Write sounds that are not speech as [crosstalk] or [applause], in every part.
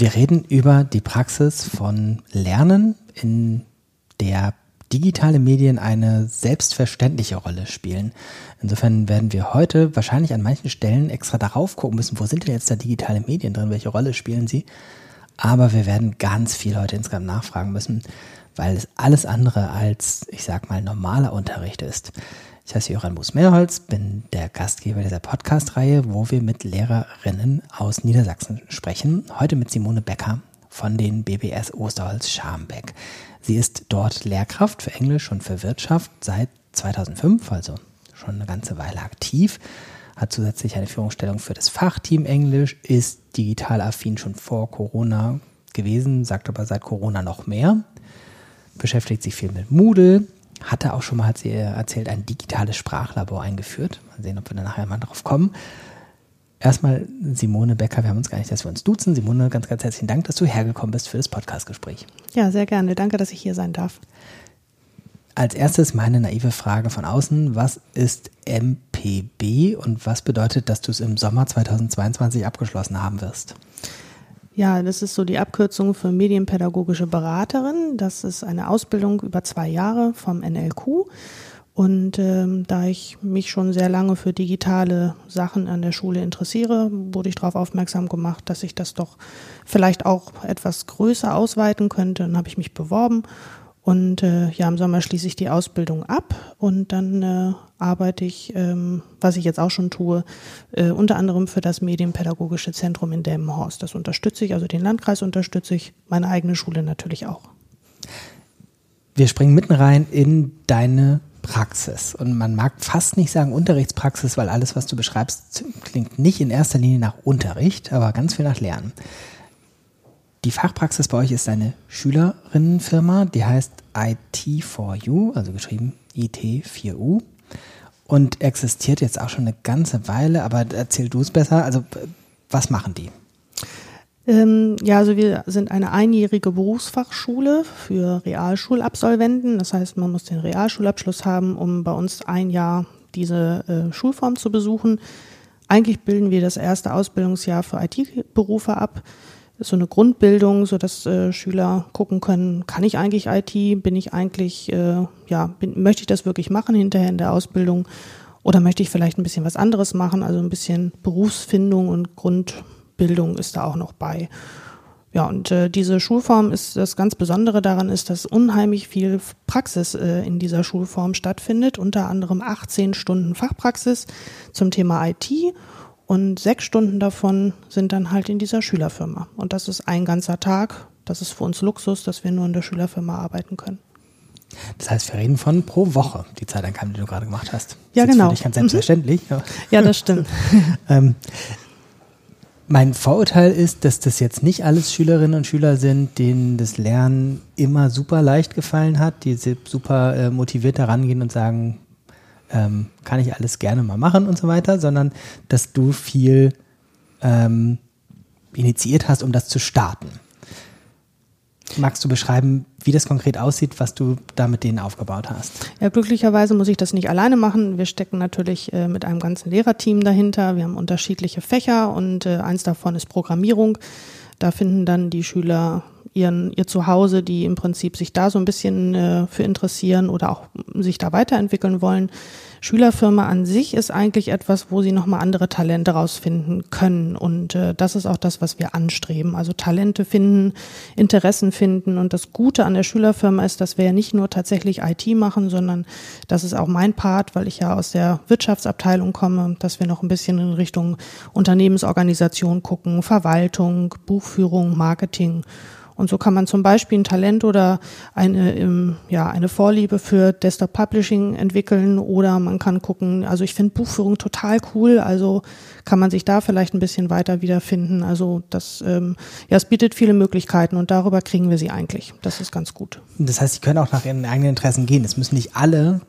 Wir reden über die Praxis von Lernen, in der digitale Medien eine selbstverständliche Rolle spielen. Insofern werden wir heute wahrscheinlich an manchen Stellen extra darauf gucken müssen, wo sind denn jetzt da digitale Medien drin, welche Rolle spielen sie. Aber wir werden ganz viel heute insgesamt nachfragen müssen, weil es alles andere als, ich sag mal, normaler Unterricht ist. Ich heiße Joran Buß-Mehrholz, bin der Gastgeber dieser Podcast-Reihe, wo wir mit Lehrerinnen aus Niedersachsen sprechen. Heute mit Simone Becker von den BBS Osterholz Scharmbeck. Sie ist dort Lehrkraft für Englisch und für Wirtschaft seit 2005, also schon eine ganze Weile aktiv, hat zusätzlich eine Führungsstellung für das Fachteam Englisch, ist digital affin schon vor Corona gewesen, sagt aber seit Corona noch mehr, beschäftigt sich viel mit Moodle, hatte auch schon mal, hat sie erzählt, ein digitales Sprachlabor eingeführt. Mal sehen, ob wir da nachher mal drauf kommen. Erstmal Simone Becker, wir haben uns gar nicht, dass wir uns duzen. Simone, ganz, ganz herzlichen Dank, dass du hergekommen bist für das Podcastgespräch. Ja, sehr gerne. Danke, dass ich hier sein darf. Als erstes meine naive Frage von außen. Was ist MPB und was bedeutet, dass du es im Sommer 2022 abgeschlossen haben wirst? Ja, das ist so die Abkürzung für medienpädagogische Beraterin. Das ist eine Ausbildung über zwei Jahre vom NLQ. Und ähm, da ich mich schon sehr lange für digitale Sachen an der Schule interessiere, wurde ich darauf aufmerksam gemacht, dass ich das doch vielleicht auch etwas größer ausweiten könnte. Dann habe ich mich beworben und äh, ja, im Sommer schließe ich die Ausbildung ab und dann äh, arbeite ich, ähm, was ich jetzt auch schon tue, äh, unter anderem für das Medienpädagogische Zentrum in Delmenhorst. Das unterstütze ich, also den Landkreis unterstütze ich, meine eigene Schule natürlich auch. Wir springen mitten rein in deine Praxis. Und man mag fast nicht sagen Unterrichtspraxis, weil alles, was du beschreibst, klingt nicht in erster Linie nach Unterricht, aber ganz viel nach Lernen. Die Fachpraxis bei euch ist eine Schülerinnenfirma, die heißt IT4U, also geschrieben IT4U und existiert jetzt auch schon eine ganze Weile, aber erzähl du es besser. Also was machen die? Ähm, ja, also wir sind eine einjährige Berufsfachschule für Realschulabsolventen. Das heißt, man muss den Realschulabschluss haben, um bei uns ein Jahr diese äh, Schulform zu besuchen. Eigentlich bilden wir das erste Ausbildungsjahr für IT-Berufe ab so eine Grundbildung, so dass äh, Schüler gucken können, kann ich eigentlich IT, bin ich eigentlich, äh, ja, bin, möchte ich das wirklich machen hinterher in der Ausbildung? Oder möchte ich vielleicht ein bisschen was anderes machen, also ein bisschen Berufsfindung und Grundbildung ist da auch noch bei. Ja, und äh, diese Schulform ist das ganz Besondere daran ist, dass unheimlich viel Praxis äh, in dieser Schulform stattfindet, unter anderem 18 Stunden Fachpraxis zum Thema IT und sechs Stunden davon sind dann halt in dieser Schülerfirma. Und das ist ein ganzer Tag. Das ist für uns Luxus, dass wir nur in der Schülerfirma arbeiten können. Das heißt, wir reden von pro Woche, die Zeitangaben, die du gerade gemacht hast. Ja, das genau. Ist für dich ganz selbstverständlich. Mhm. Ja, das stimmt. [laughs] ähm, mein Vorurteil ist, dass das jetzt nicht alles Schülerinnen und Schüler sind, denen das Lernen immer super leicht gefallen hat, die super äh, motiviert daran gehen und sagen, ähm, kann ich alles gerne mal machen und so weiter, sondern dass du viel ähm, initiiert hast, um das zu starten. Magst du beschreiben, wie das konkret aussieht, was du da mit denen aufgebaut hast? Ja, glücklicherweise muss ich das nicht alleine machen. Wir stecken natürlich äh, mit einem ganzen Lehrerteam dahinter. Wir haben unterschiedliche Fächer und äh, eins davon ist Programmierung. Da finden dann die Schüler ihren, ihr Zuhause, die im Prinzip sich da so ein bisschen äh, für interessieren oder auch sich da weiterentwickeln wollen. Schülerfirma an sich ist eigentlich etwas, wo sie nochmal andere Talente rausfinden können. Und äh, das ist auch das, was wir anstreben. Also Talente finden, Interessen finden. Und das Gute an der Schülerfirma ist, dass wir ja nicht nur tatsächlich IT machen, sondern das ist auch mein Part, weil ich ja aus der Wirtschaftsabteilung komme, dass wir noch ein bisschen in Richtung Unternehmensorganisation gucken, Verwaltung, Buchführung, Marketing und so kann man zum Beispiel ein Talent oder eine, ähm, ja, eine Vorliebe für Desktop Publishing entwickeln oder man kann gucken, also ich finde Buchführung total cool, also kann man sich da vielleicht ein bisschen weiter wiederfinden. Also das, ähm, ja, es bietet viele Möglichkeiten und darüber kriegen wir sie eigentlich. Das ist ganz gut. Das heißt, Sie können auch nach Ihren eigenen Interessen gehen. Es müssen nicht alle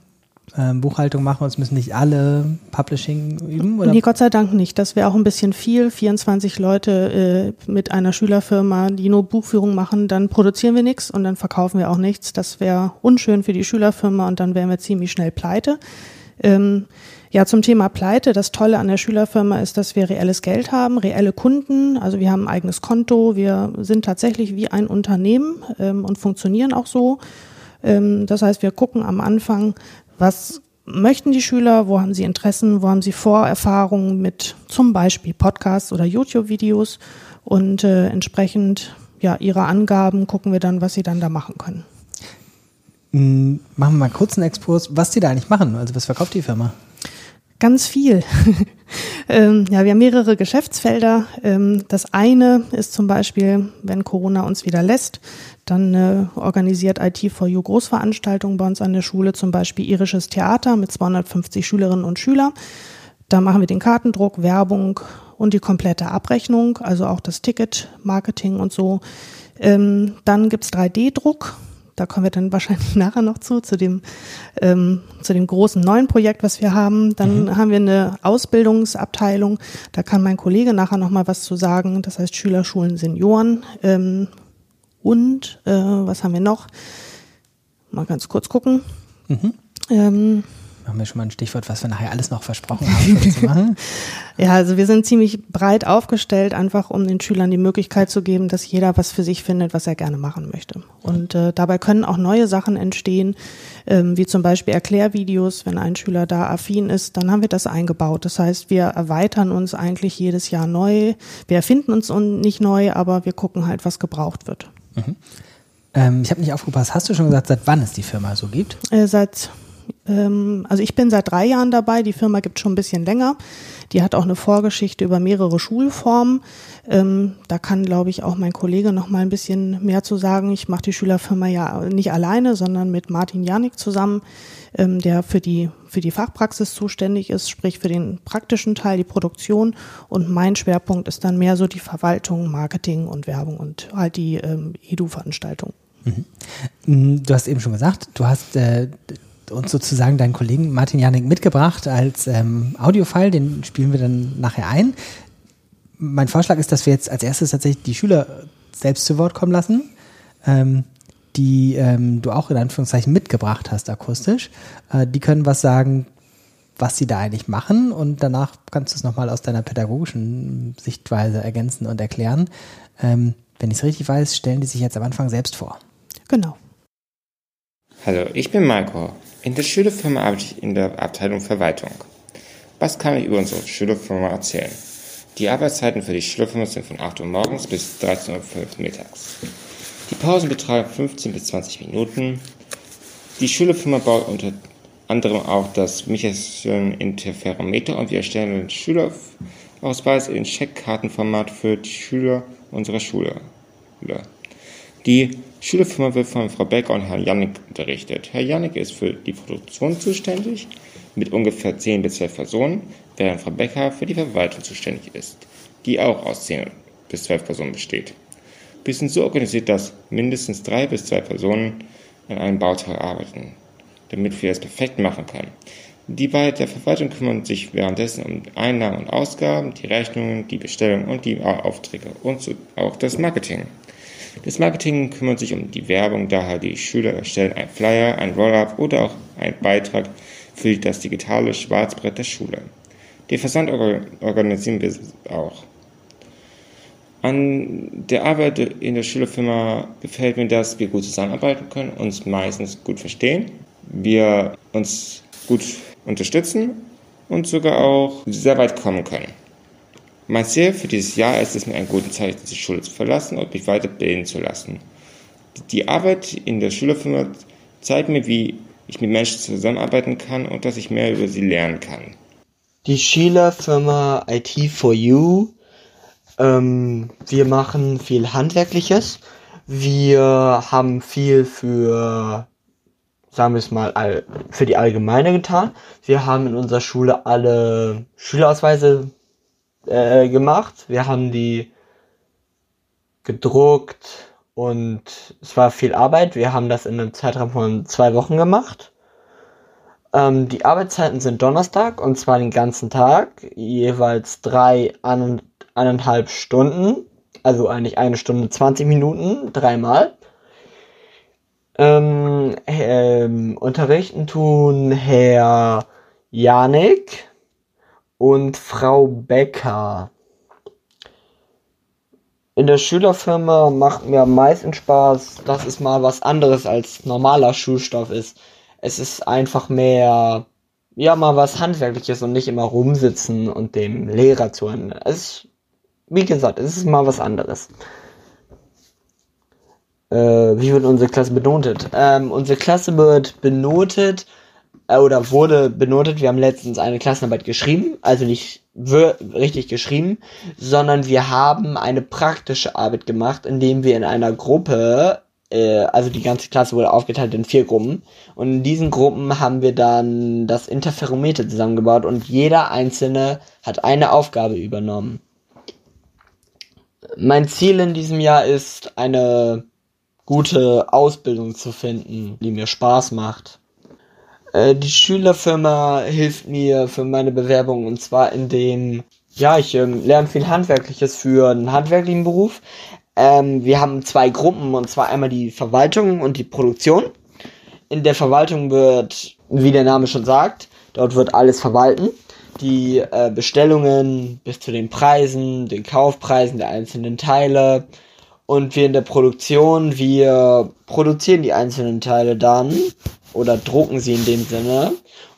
ähm, Buchhaltung machen und es müssen nicht alle Publishing üben? Oder? Nee, Gott sei Dank nicht. Das wäre auch ein bisschen viel. 24 Leute äh, mit einer Schülerfirma, die nur Buchführung machen, dann produzieren wir nichts und dann verkaufen wir auch nichts. Das wäre unschön für die Schülerfirma und dann wären wir ziemlich schnell pleite. Ähm, ja, zum Thema Pleite. Das Tolle an der Schülerfirma ist, dass wir reelles Geld haben, reelle Kunden. Also wir haben ein eigenes Konto. Wir sind tatsächlich wie ein Unternehmen ähm, und funktionieren auch so. Ähm, das heißt, wir gucken am Anfang, was möchten die Schüler, wo haben sie Interessen, wo haben sie Vorerfahrungen mit zum Beispiel Podcasts oder YouTube-Videos und äh, entsprechend ja, ihrer Angaben gucken wir dann, was sie dann da machen können. Machen wir mal kurz einen Exkurs, was die da eigentlich machen. Also was verkauft die Firma? Ganz viel. [laughs] ähm, ja, wir haben mehrere Geschäftsfelder. Ähm, das eine ist zum Beispiel, wenn Corona uns wieder lässt, dann äh, organisiert IT4U Großveranstaltungen bei uns an der Schule, zum Beispiel irisches Theater mit 250 Schülerinnen und Schülern. Da machen wir den Kartendruck, Werbung und die komplette Abrechnung, also auch das Ticket, Marketing und so. Ähm, dann gibt's 3D-Druck. Da kommen wir dann wahrscheinlich [laughs] nachher noch zu, zu dem, ähm, zu dem großen neuen Projekt, was wir haben. Dann mhm. haben wir eine Ausbildungsabteilung. Da kann mein Kollege nachher noch mal was zu sagen. Das heißt Schülerschulen, Senioren. Ähm, und äh, was haben wir noch? Mal ganz kurz gucken. Mhm. Ähm, haben wir schon mal ein Stichwort, was wir nachher alles noch versprochen haben zu machen. [laughs] Ja, also wir sind ziemlich breit aufgestellt, einfach um den Schülern die Möglichkeit zu geben, dass jeder was für sich findet, was er gerne machen möchte. Und äh, dabei können auch neue Sachen entstehen, ähm, wie zum Beispiel Erklärvideos. Wenn ein Schüler da affin ist, dann haben wir das eingebaut. Das heißt, wir erweitern uns eigentlich jedes Jahr neu. Wir erfinden uns nicht neu, aber wir gucken halt, was gebraucht wird. Mhm. Ähm, ich habe nicht aufgepasst. Hast du schon gesagt, seit wann es die Firma so gibt? Äh, seit ähm, also ich bin seit drei Jahren dabei, die Firma gibt schon ein bisschen länger. Die hat auch eine Vorgeschichte über mehrere Schulformen. Ähm, da kann, glaube ich, auch mein Kollege noch mal ein bisschen mehr zu sagen. Ich mache die Schülerfirma ja nicht alleine, sondern mit Martin Janik zusammen, ähm, der für die, für die Fachpraxis zuständig ist, sprich für den praktischen Teil, die Produktion. Und mein Schwerpunkt ist dann mehr so die Verwaltung, Marketing und Werbung und halt die Edu-Veranstaltung. Mhm. Du hast eben schon gesagt, du hast äh, uns sozusagen deinen Kollegen Martin Janik mitgebracht als ähm, Audiofile, den spielen wir dann nachher ein. Mein Vorschlag ist, dass wir jetzt als erstes tatsächlich die Schüler selbst zu Wort kommen lassen, ähm, die ähm, du auch in Anführungszeichen mitgebracht hast akustisch. Äh, die können was sagen, was sie da eigentlich machen und danach kannst du es nochmal aus deiner pädagogischen Sichtweise ergänzen und erklären. Ähm, wenn ich es richtig weiß, stellen die sich jetzt am Anfang selbst vor. Genau. Hallo, ich bin Marco. In der Schülerfirma arbeite ich in der Abteilung Verwaltung. Was kann ich über unsere Schülerfirma erzählen? Die Arbeitszeiten für die Schülerfirma sind von 8 Uhr morgens bis 13.05 Uhr mittags. Die Pausen betragen 15 bis 20 Minuten. Die Schülerfirma baut unter anderem auch das Michelson Interferometer und wir erstellen den Schülerausweis in Checkkartenformat für die Schüler unserer Schule. Die Schülerfirma wird von Frau Becker und Herrn Jannik unterrichtet. Herr Jannik ist für die Produktion zuständig, mit ungefähr 10 bis 12 Personen, während Frau Becker für die Verwaltung zuständig ist, die auch aus 10 bis 12 Personen besteht. Wir sind so organisiert, dass mindestens drei bis zwei Personen an einem Bauteil arbeiten, damit wir es perfekt machen können. Die bei der Verwaltung kümmern sich währenddessen um Einnahmen und Ausgaben, die Rechnungen, die Bestellungen und die Aufträge und auch das Marketing. Das Marketing kümmert sich um die Werbung, daher die Schüler erstellen ein Flyer, ein Roll-up oder auch einen Beitrag für das digitale Schwarzbrett der Schule. Den Versand organisieren wir auch. An der Arbeit in der Schülerfirma gefällt mir, dass wir gut zusammenarbeiten können, uns meistens gut verstehen, wir uns gut unterstützen und sogar auch sehr weit kommen können. Mein Ziel für dieses Jahr ist es, mit einem guten Zeichen die Schule zu verlassen und mich weiterbilden zu lassen. Die Arbeit in der Schülerfirma zeigt mir, wie ich mit Menschen zusammenarbeiten kann und dass ich mehr über sie lernen kann. Die Schülerfirma IT4U, ähm, wir machen viel Handwerkliches. Wir haben viel für, sagen wir es mal, für die Allgemeine getan. Wir haben in unserer Schule alle Schülerausweise äh, gemacht. Wir haben die gedruckt und es war viel Arbeit. Wir haben das in einem Zeitraum von zwei Wochen gemacht. Ähm, die Arbeitszeiten sind Donnerstag und zwar den ganzen Tag, jeweils drei an eineinhalb Stunden, also eigentlich eine Stunde 20 Minuten, dreimal. Ähm, ähm, unterrichten tun Herr Janik und Frau Becker. In der Schülerfirma macht mir am meisten Spaß, dass es mal was anderes als normaler Schulstoff ist. Es ist einfach mehr, ja, mal was Handwerkliches und nicht immer rumsitzen und dem Lehrer zuhören. Es ist, wie gesagt, es ist mal was anderes. Äh, wie wird unsere Klasse benotet? Ähm, unsere Klasse wird benotet äh, oder wurde benotet. Wir haben letztens eine Klassenarbeit geschrieben, also nicht richtig geschrieben, sondern wir haben eine praktische Arbeit gemacht, indem wir in einer Gruppe, äh, also die ganze Klasse wurde aufgeteilt in vier Gruppen, und in diesen Gruppen haben wir dann das Interferometer zusammengebaut und jeder einzelne hat eine Aufgabe übernommen. Mein Ziel in diesem Jahr ist, eine gute Ausbildung zu finden, die mir Spaß macht. Äh, die Schülerfirma hilft mir für meine Bewerbung und zwar indem, ja, ich ähm, lerne viel Handwerkliches für einen handwerklichen Beruf. Ähm, wir haben zwei Gruppen und zwar einmal die Verwaltung und die Produktion. In der Verwaltung wird, wie der Name schon sagt, dort wird alles verwalten. Die äh, Bestellungen bis zu den Preisen, den Kaufpreisen der einzelnen Teile. Und wir in der Produktion, wir produzieren die einzelnen Teile dann oder drucken sie in dem Sinne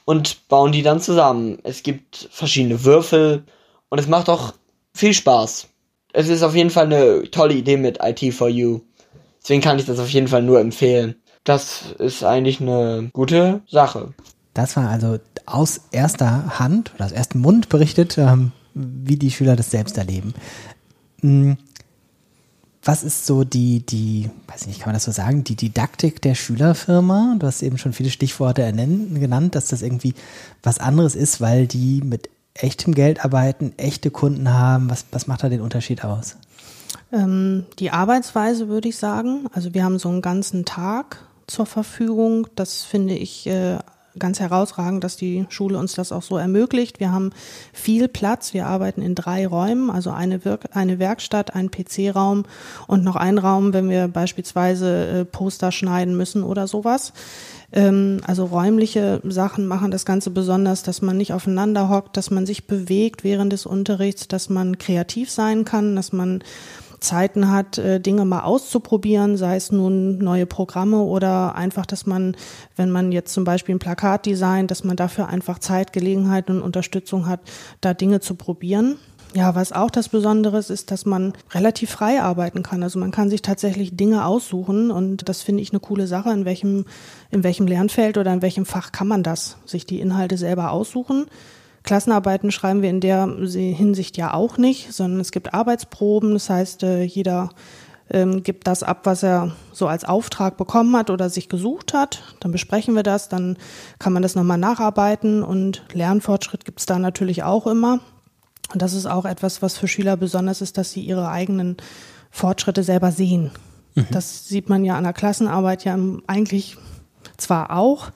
und bauen die dann zusammen. Es gibt verschiedene Würfel und es macht auch viel Spaß. Es ist auf jeden Fall eine tolle Idee mit IT4U. Deswegen kann ich das auf jeden Fall nur empfehlen. Das ist eigentlich eine gute Sache. Das war also aus erster Hand oder aus ersten Mund berichtet, ähm, wie die Schüler das selbst erleben. Hm, was ist so die, die, weiß nicht, kann man das so sagen, die Didaktik der Schülerfirma? Du hast eben schon viele Stichworte genannt, dass das irgendwie was anderes ist, weil die mit echtem Geld arbeiten, echte Kunden haben. Was, was macht da den Unterschied aus? Ähm, die Arbeitsweise würde ich sagen. Also wir haben so einen ganzen Tag zur Verfügung. Das finde ich äh, ganz herausragend, dass die Schule uns das auch so ermöglicht. Wir haben viel Platz. Wir arbeiten in drei Räumen, also eine, Wirk eine Werkstatt, ein PC-Raum und noch ein Raum, wenn wir beispielsweise äh, Poster schneiden müssen oder sowas. Ähm, also räumliche Sachen machen das Ganze besonders, dass man nicht aufeinander hockt, dass man sich bewegt während des Unterrichts, dass man kreativ sein kann, dass man Zeiten hat, äh, Dinge mal auszuprobieren, sei es nun neue Programme oder einfach, dass man, wenn man jetzt zum Beispiel ein Plakat designt, dass man dafür einfach Zeit, Gelegenheit und Unterstützung hat, da Dinge zu probieren. Ja, was auch das Besondere ist, ist, dass man relativ frei arbeiten kann. Also man kann sich tatsächlich Dinge aussuchen und das finde ich eine coole Sache. In welchem, in welchem Lernfeld oder in welchem Fach kann man das? Sich die Inhalte selber aussuchen. Klassenarbeiten schreiben wir in der Hinsicht ja auch nicht, sondern es gibt Arbeitsproben. Das heißt, äh, jeder ähm, gibt das ab, was er so als Auftrag bekommen hat oder sich gesucht hat. Dann besprechen wir das, dann kann man das nochmal nacharbeiten und Lernfortschritt gibt es da natürlich auch immer. Und das ist auch etwas, was für Schüler besonders ist, dass sie ihre eigenen Fortschritte selber sehen. Mhm. Das sieht man ja an der Klassenarbeit ja eigentlich zwar auch,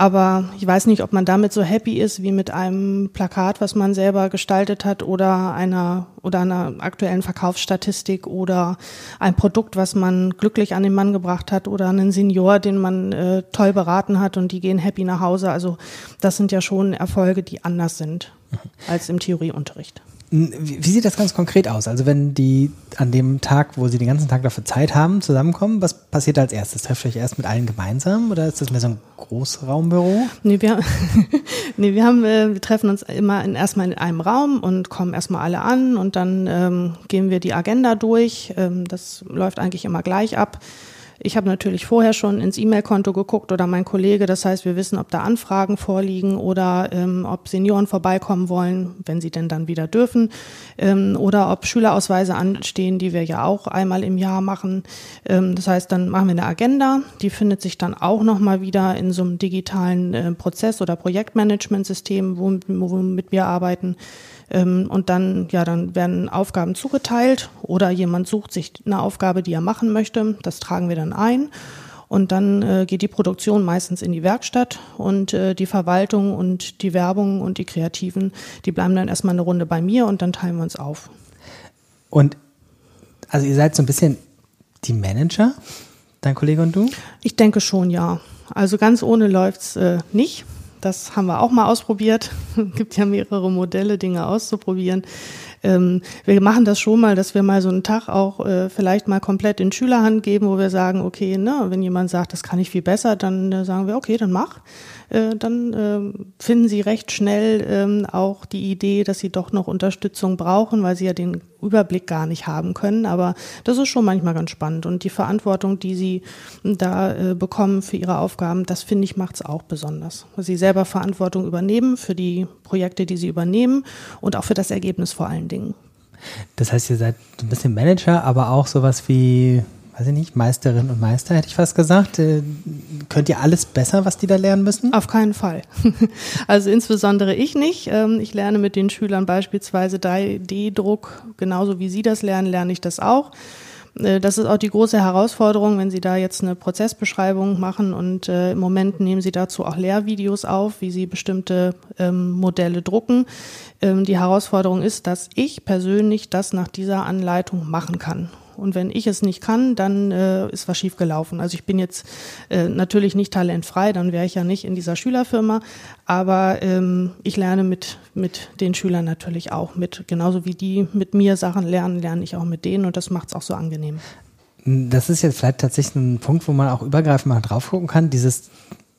aber ich weiß nicht, ob man damit so happy ist wie mit einem Plakat, was man selber gestaltet hat oder einer oder einer aktuellen Verkaufsstatistik oder ein Produkt, was man glücklich an den Mann gebracht hat oder einen Senior, den man äh, toll beraten hat und die gehen happy nach Hause. Also das sind ja schon Erfolge, die anders sind mhm. als im Theorieunterricht. Wie sieht das ganz konkret aus? Also wenn die an dem Tag, wo sie den ganzen Tag dafür Zeit haben, zusammenkommen, was passiert als erstes? Trefft ihr euch erst mit allen gemeinsam oder ist das mehr so ein Großraumbüro? Nee, wir, [laughs] nee, wir haben, äh, wir treffen uns immer in, erstmal in einem Raum und kommen erstmal alle an und dann ähm, gehen wir die Agenda durch. Ähm, das läuft eigentlich immer gleich ab. Ich habe natürlich vorher schon ins E-Mail-Konto geguckt oder mein Kollege. Das heißt, wir wissen, ob da Anfragen vorliegen oder ähm, ob Senioren vorbeikommen wollen, wenn sie denn dann wieder dürfen. Ähm, oder ob Schülerausweise anstehen, die wir ja auch einmal im Jahr machen. Ähm, das heißt, dann machen wir eine Agenda. Die findet sich dann auch nochmal wieder in so einem digitalen äh, Prozess- oder Projektmanagementsystem, womit, womit wir arbeiten. Ähm, und dann, ja, dann werden Aufgaben zugeteilt oder jemand sucht sich eine Aufgabe, die er machen möchte. Das tragen wir dann ein. Und dann äh, geht die Produktion meistens in die Werkstatt und äh, die Verwaltung und die Werbung und die Kreativen, die bleiben dann erstmal eine Runde bei mir und dann teilen wir uns auf. Und also ihr seid so ein bisschen die Manager, dein Kollege und du? Ich denke schon, ja. Also ganz ohne läuft's äh, nicht. Das haben wir auch mal ausprobiert. Es [laughs] gibt ja mehrere Modelle, Dinge auszuprobieren. Ähm, wir machen das schon mal, dass wir mal so einen Tag auch äh, vielleicht mal komplett in Schülerhand geben, wo wir sagen, okay, ne, wenn jemand sagt, das kann ich viel besser, dann äh, sagen wir, okay, dann mach. Äh, dann äh, finden sie recht schnell ähm, auch die Idee, dass sie doch noch Unterstützung brauchen, weil sie ja den Überblick gar nicht haben können. Aber das ist schon manchmal ganz spannend. Und die Verantwortung, die sie da äh, bekommen für ihre Aufgaben, das finde ich, macht es auch besonders. Weil sie selber Verantwortung übernehmen für die Projekte, die sie übernehmen und auch für das Ergebnis vor allen Dingen. Das heißt, ihr seid ein bisschen Manager, aber auch sowas wie weiß ich nicht, Meisterin und Meister, hätte ich fast gesagt. Könnt ihr alles besser, was die da lernen müssen? Auf keinen Fall. [laughs] Also insbesondere ich nicht. Ähm, ich lerne mit den Schülern beispielsweise 3D-Druck, genauso wie sie das lernen, lerne ich das auch. Äh, das ist auch die große Herausforderung, wenn Sie da jetzt eine Prozessbeschreibung machen und äh, im Moment nehmen Sie dazu auch Lehrvideos auf, wie Sie bestimmte ähm, Modelle drucken. Ähm, die Herausforderung ist, dass ich persönlich das nach dieser Anleitung machen kann. Und wenn ich es nicht kann, dann äh, ist was schief gelaufen. Also ich bin jetzt äh, natürlich nicht talentfrei, dann wäre ich ja nicht in dieser Schülerfirma. Aber ähm, ich lerne mit, mit den Schülern natürlich auch mit. Genauso wie die mit mir Sachen lernen, lerne ich auch mit denen und das macht es auch so angenehm. Das ist jetzt vielleicht tatsächlich ein Punkt, wo man auch übergreifend mal drauf gucken kann. Dieses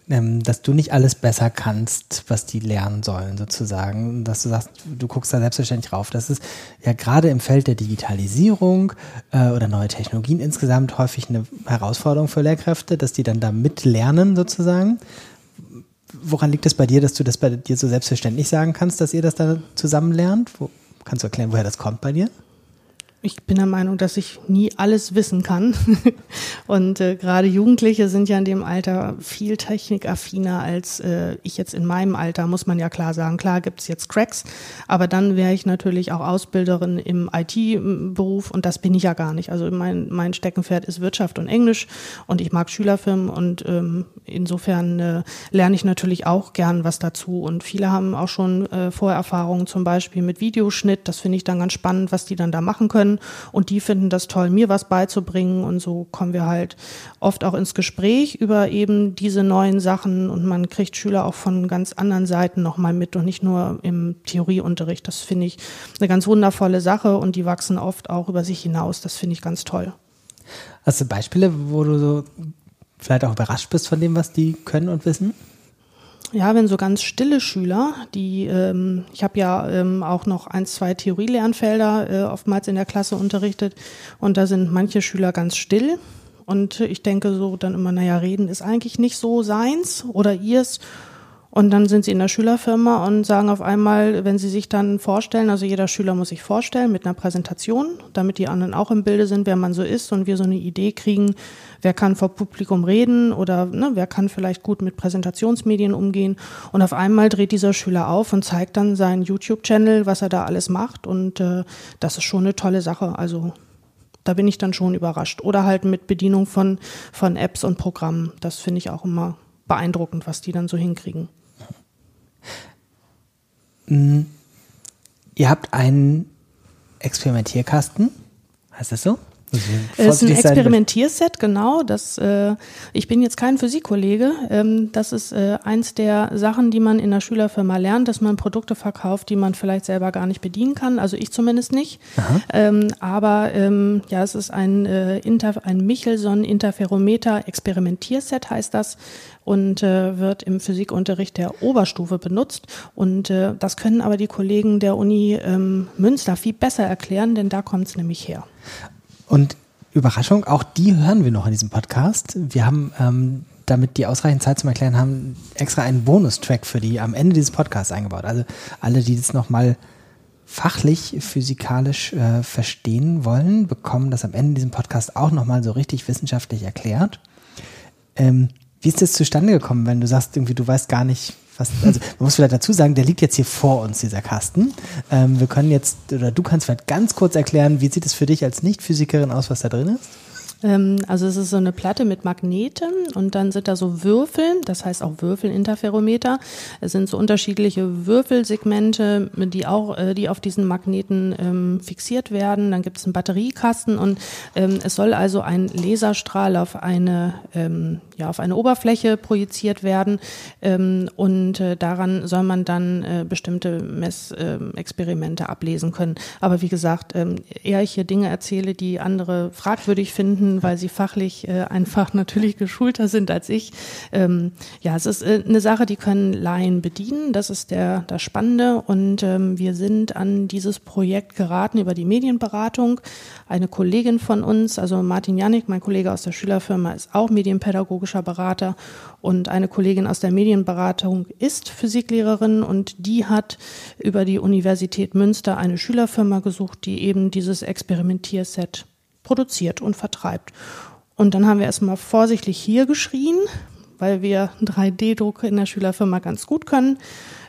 dass du nicht alles besser kannst, was die lernen sollen, sozusagen. Dass du sagst, du guckst da selbstverständlich rauf. Das ist ja gerade im Feld der Digitalisierung äh, oder neue Technologien insgesamt häufig eine Herausforderung für Lehrkräfte, dass die dann da mitlernen, sozusagen. Woran liegt es bei dir, dass du das bei dir so selbstverständlich sagen kannst, dass ihr das da zusammen lernt? Wo, kannst du erklären, woher das kommt bei dir? Ich bin der Meinung, dass ich nie alles wissen kann. [laughs] Und äh, gerade Jugendliche sind ja in dem Alter viel technikaffiner als äh, ich jetzt in meinem Alter, muss man ja klar sagen. Klar gibt's jetzt Cracks, aber dann wäre ich natürlich auch Ausbilderin im IT-Beruf und das bin ich ja gar nicht. Also mein, mein Steckenpferd ist Wirtschaft und Englisch und ich mag Schülerfirmen und ähm, insofern äh, lerne ich natürlich auch gern was dazu. Und viele haben auch schon äh, Vorerfahrungen zum Beispiel mit Videoschnitt. Das finde ich dann ganz spannend, was die dann da machen können können und die finden das toll, mir was beizubringen und so kommen wir halt oft auch ins Gespräch über eben diese neuen Sachen und man kriegt Schüler auch von ganz anderen Seiten nochmal mit und nicht nur im Theorieunterricht. Das finde ich eine ganz wundervolle Sache und die wachsen oft auch über sich hinaus. Das finde ich ganz toll. Hast du Beispiele, wo du so vielleicht auch überrascht bist von dem, was die können und wissen? Ja, wenn so ganz stille Schüler, die, ähm, ich habe ja ähm, auch noch ein, zwei Theorielernfelder äh, oftmals in der Klasse unterrichtet und da sind manche Schüler ganz still und ich denke so dann immer, naja, reden ist eigentlich nicht so seins oder ihrs und dann sind sie in der Schülerfirma und sagen auf einmal, wenn sie sich dann vorstellen, also jeder Schüler muss sich vorstellen mit einer Präsentation, damit die anderen auch im Bilde sind, wer man so ist und wir so eine Idee kriegen, wer kann vor Publikum reden oder ne, wer kann vielleicht gut mit Präsentationsmedien umgehen. Und auf einmal dreht dieser Schüler auf und zeigt dann seinen YouTube-Channel, was er da alles macht. Und äh, das ist schon eine tolle Sache. Also da bin ich dann schon überrascht. Oder halt mit Bedienung von, von Apps und Programmen. Das finde ich auch immer beeindruckend, was die dann so hinkriegen. Hm. Ihr habt einen Experimentierkasten, heißt das so? Es ist ein Experimentierset, genau. Das, äh, ich bin jetzt kein Physikkollege. Ähm, das ist äh, eins der Sachen, die man in der Schülerfirma lernt, dass man Produkte verkauft, die man vielleicht selber gar nicht bedienen kann. Also ich zumindest nicht. Ähm, aber ähm, ja, es ist ein, äh, Inter ein Michelson Interferometer Experimentierset heißt das und äh, wird im Physikunterricht der Oberstufe benutzt. Und äh, das können aber die Kollegen der Uni ähm, Münster viel besser erklären, denn da kommt es nämlich her. Und Überraschung, auch die hören wir noch in diesem Podcast. Wir haben, ähm, damit die ausreichend Zeit zum Erklären haben, extra einen Bonustrack für die am Ende dieses Podcasts eingebaut. Also alle, die das nochmal fachlich, physikalisch äh, verstehen wollen, bekommen das am Ende diesem Podcast auch nochmal so richtig wissenschaftlich erklärt. Ähm, wie ist das zustande gekommen, wenn du sagst, irgendwie, du weißt gar nicht, was, also [laughs] man muss vielleicht dazu sagen, der liegt jetzt hier vor uns, dieser Kasten. Ähm, wir können jetzt, oder du kannst vielleicht ganz kurz erklären, wie sieht es für dich als Nicht-Physikerin aus, was da drin ist? Ähm, also es ist so eine Platte mit Magneten und dann sind da so Würfel, das heißt auch Würfelinterferometer. Es sind so unterschiedliche Würfelsegmente, die auch, äh, die auf diesen Magneten ähm, fixiert werden. Dann gibt es einen Batteriekasten und ähm, es soll also ein Laserstrahl auf eine, ja, auf eine Oberfläche projiziert werden und äh, daran soll man dann äh, bestimmte Messexperimente ablesen können. Aber wie gesagt, eher ich hier Dinge erzähle, die andere fragwürdig finden, finden, weil sie fachlich äh, einfach natürlich geschulter sind als ich. Ähm, ja, es ist äh, eine Sache, die können Laien bedienen. Das ist der, das Spannende. Und ähm, wir sind an dieses Projekt geraten über die Medienberatung. Eine Kollegin von uns, also Martin Janik, mein Kollege aus der Schülerfirma, ist auch medienpädagogischer Berater. Und eine Kollegin aus der Medienberatung ist Physiklehrerin und die hat über die Universität Münster eine Schülerfirma gesucht, die eben dieses Experimentierset produziert und vertreibt. Und dann haben wir erstmal vorsichtig hier geschrien, weil wir 3D-Druck in der Schülerfirma ganz gut können.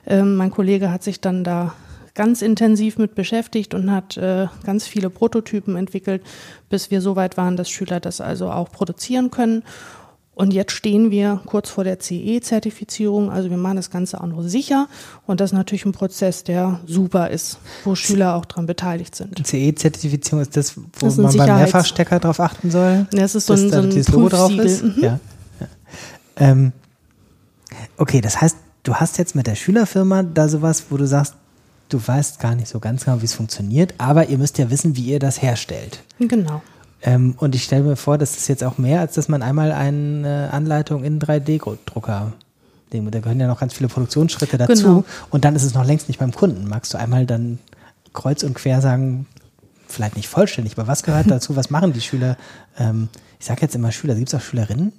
Ähm, mein Kollege hat sich dann da ganz intensiv mit beschäftigt und hat äh, ganz viele Prototypen entwickelt, bis wir so weit waren, dass Schüler das also auch produzieren können. Und jetzt stehen wir kurz vor der CE-Zertifizierung. Also wir machen das Ganze auch noch sicher. Und das ist natürlich ein Prozess, der super ist, wo Schüler auch daran beteiligt sind. CE-Zertifizierung ist das, wo das man beim Mehrfachstecker drauf achten soll? Das ist so ein, so ein Logo drauf ist? Mhm. Ja. ja. Ähm, okay, das heißt, du hast jetzt mit der Schülerfirma da sowas, wo du sagst, du weißt gar nicht so ganz genau, wie es funktioniert, aber ihr müsst ja wissen, wie ihr das herstellt. Genau. Ähm, und ich stelle mir vor, das ist jetzt auch mehr, als dass man einmal eine Anleitung in 3D-Drucker da gehören ja noch ganz viele Produktionsschritte dazu. Genau. Und dann ist es noch längst nicht beim Kunden. Magst du einmal dann kreuz und quer sagen, vielleicht nicht vollständig, aber was gehört dazu? Was machen die Schüler? Ähm, ich sage jetzt immer Schüler, gibt es auch Schülerinnen?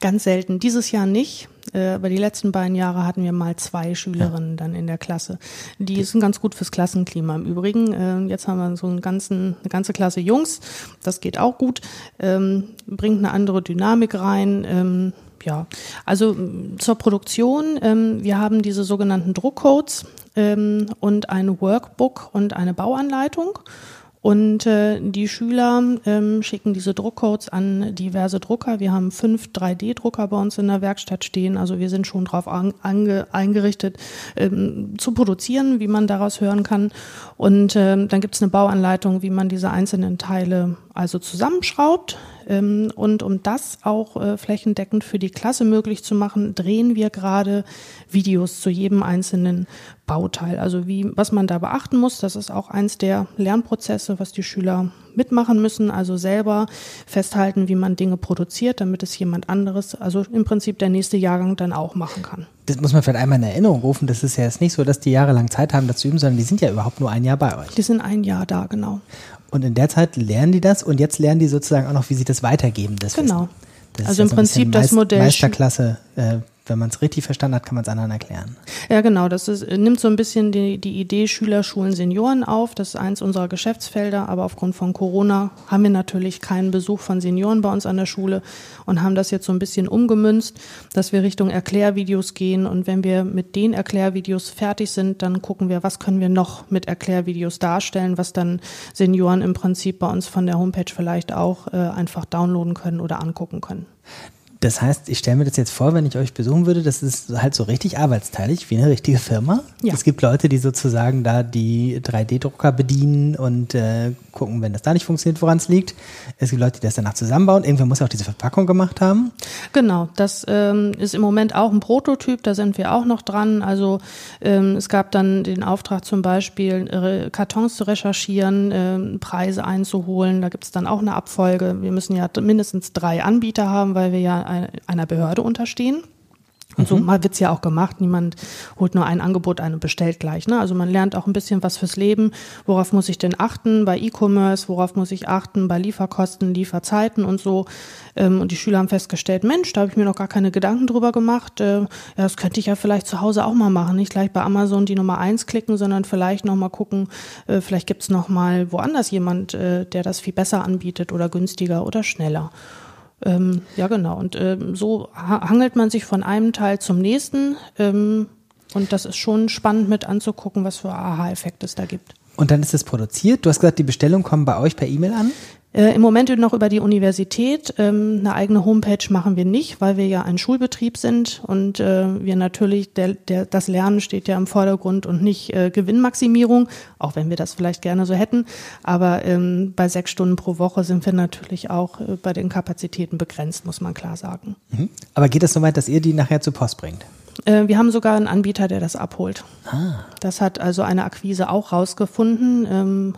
Ganz selten. Dieses Jahr nicht. Äh, aber die letzten beiden Jahre hatten wir mal zwei Schülerinnen ja. dann in der Klasse. Die sind ganz gut fürs Klassenklima. Im Übrigen, äh, jetzt haben wir so einen ganzen, eine ganze Klasse Jungs. Das geht auch gut. Ähm, bringt eine andere Dynamik rein. Ähm, ja, also zur Produktion. Ähm, wir haben diese sogenannten Druckcodes ähm, und ein Workbook und eine Bauanleitung. Und äh, die Schüler ähm, schicken diese Druckcodes an diverse Drucker. Wir haben fünf 3D-Drucker bei uns in der Werkstatt stehen. Also wir sind schon darauf eingerichtet, ähm, zu produzieren, wie man daraus hören kann. Und ähm, dann gibt es eine Bauanleitung, wie man diese einzelnen Teile also zusammenschraubt. Ähm, und um das auch äh, flächendeckend für die Klasse möglich zu machen, drehen wir gerade Videos zu jedem einzelnen Bauteil. Also wie, was man da beachten muss, das ist auch eins der Lernprozesse, was die Schüler mitmachen müssen, also selber festhalten, wie man Dinge produziert, damit es jemand anderes, also im Prinzip der nächste Jahrgang dann auch machen kann. Das muss man vielleicht einmal in Erinnerung rufen. Das ist ja jetzt nicht so, dass die jahrelang Zeit haben, das zu üben, sondern die sind ja überhaupt nur ein Jahr bei euch. Die sind ein Jahr da, genau. Und in der Zeit lernen die das und jetzt lernen die sozusagen auch noch, wie sie das weitergeben. Das genau. Das also im so Prinzip das Modell. Meisterklasse äh, wenn man es richtig verstanden hat, kann man es anderen erklären. Ja, genau. Das ist, nimmt so ein bisschen die, die Idee Schüler, Schulen, Senioren auf. Das ist eins unserer Geschäftsfelder. Aber aufgrund von Corona haben wir natürlich keinen Besuch von Senioren bei uns an der Schule und haben das jetzt so ein bisschen umgemünzt, dass wir Richtung Erklärvideos gehen. Und wenn wir mit den Erklärvideos fertig sind, dann gucken wir, was können wir noch mit Erklärvideos darstellen, was dann Senioren im Prinzip bei uns von der Homepage vielleicht auch äh, einfach downloaden können oder angucken können. Das heißt, ich stelle mir das jetzt vor, wenn ich euch besuchen würde, das ist halt so richtig arbeitsteilig, wie eine richtige Firma. Ja. Es gibt Leute, die sozusagen da die 3D-Drucker bedienen und äh, gucken, wenn das da nicht funktioniert, woran es liegt. Es gibt Leute, die das danach zusammenbauen. Irgendwer muss ja auch diese Verpackung gemacht haben. Genau, das ähm, ist im Moment auch ein Prototyp, da sind wir auch noch dran. Also ähm, es gab dann den Auftrag zum Beispiel, äh, Kartons zu recherchieren, äh, Preise einzuholen. Da gibt es dann auch eine Abfolge. Wir müssen ja mindestens drei Anbieter haben, weil wir ja einer Behörde unterstehen. Und so mhm. mal wird's ja auch gemacht. Niemand holt nur ein Angebot ein und bestellt gleich. Ne? Also man lernt auch ein bisschen was fürs Leben. Worauf muss ich denn achten bei E-Commerce? Worauf muss ich achten bei Lieferkosten, Lieferzeiten und so? Ähm, und die Schüler haben festgestellt, Mensch, da habe ich mir noch gar keine Gedanken drüber gemacht. Äh, ja, das könnte ich ja vielleicht zu Hause auch mal machen. Nicht gleich bei Amazon die Nummer eins klicken, sondern vielleicht noch mal gucken, äh, vielleicht gibt's noch mal woanders jemand, äh, der das viel besser anbietet oder günstiger oder schneller. Ähm, ja, genau. Und ähm, so hangelt man sich von einem Teil zum nächsten. Ähm, und das ist schon spannend mit anzugucken, was für Aha-Effekte es da gibt. Und dann ist es produziert. Du hast gesagt, die Bestellungen kommen bei euch per E-Mail an? Äh, Im Moment noch über die Universität. Ähm, eine eigene Homepage machen wir nicht, weil wir ja ein Schulbetrieb sind und äh, wir natürlich, der, der, das Lernen steht ja im Vordergrund und nicht äh, Gewinnmaximierung, auch wenn wir das vielleicht gerne so hätten. Aber ähm, bei sechs Stunden pro Woche sind wir natürlich auch äh, bei den Kapazitäten begrenzt, muss man klar sagen. Mhm. Aber geht es so weit, dass ihr die nachher zur Post bringt? Äh, wir haben sogar einen Anbieter, der das abholt. Ah. Das hat also eine Akquise auch rausgefunden. Ähm,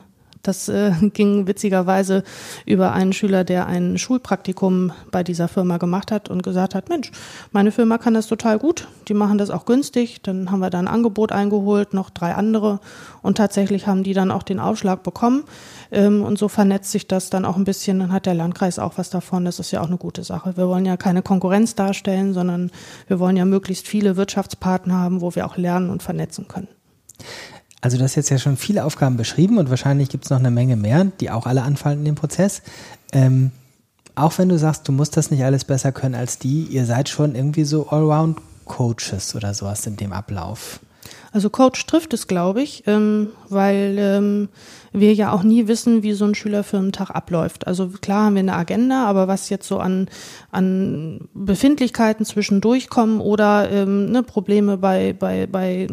das äh, [laughs] ging witzigerweise über einen Schüler, der ein Schulpraktikum bei dieser Firma gemacht hat und gesagt hat, Mensch, meine Firma kann das total gut, die machen das auch günstig. Dann haben wir da ein Angebot eingeholt, noch drei andere und tatsächlich haben die dann auch den Aufschlag bekommen. Ähm, und so vernetzt sich das dann auch ein bisschen, dann hat der Landkreis auch was davon. Das ist ja auch eine gute Sache. Wir wollen ja keine Konkurrenz darstellen, sondern wir wollen ja möglichst viele Wirtschaftspartner haben, wo wir auch lernen und vernetzen können. Also du hast jetzt ja schon viele Aufgaben beschrieben und wahrscheinlich gibt es noch eine Menge mehr, die auch alle anfallen in dem Prozess. Ähm, auch wenn du sagst, du musst das nicht alles besser können als die, ihr seid schon irgendwie so Allround-Coaches oder sowas in dem Ablauf. Also Coach trifft es, glaube ich, ähm, weil ähm, wir ja auch nie wissen, wie so ein Schülerfirmentag abläuft. Also klar haben wir eine Agenda, aber was jetzt so an, an Befindlichkeiten zwischendurch kommen oder ähm, ne, Probleme bei, bei, bei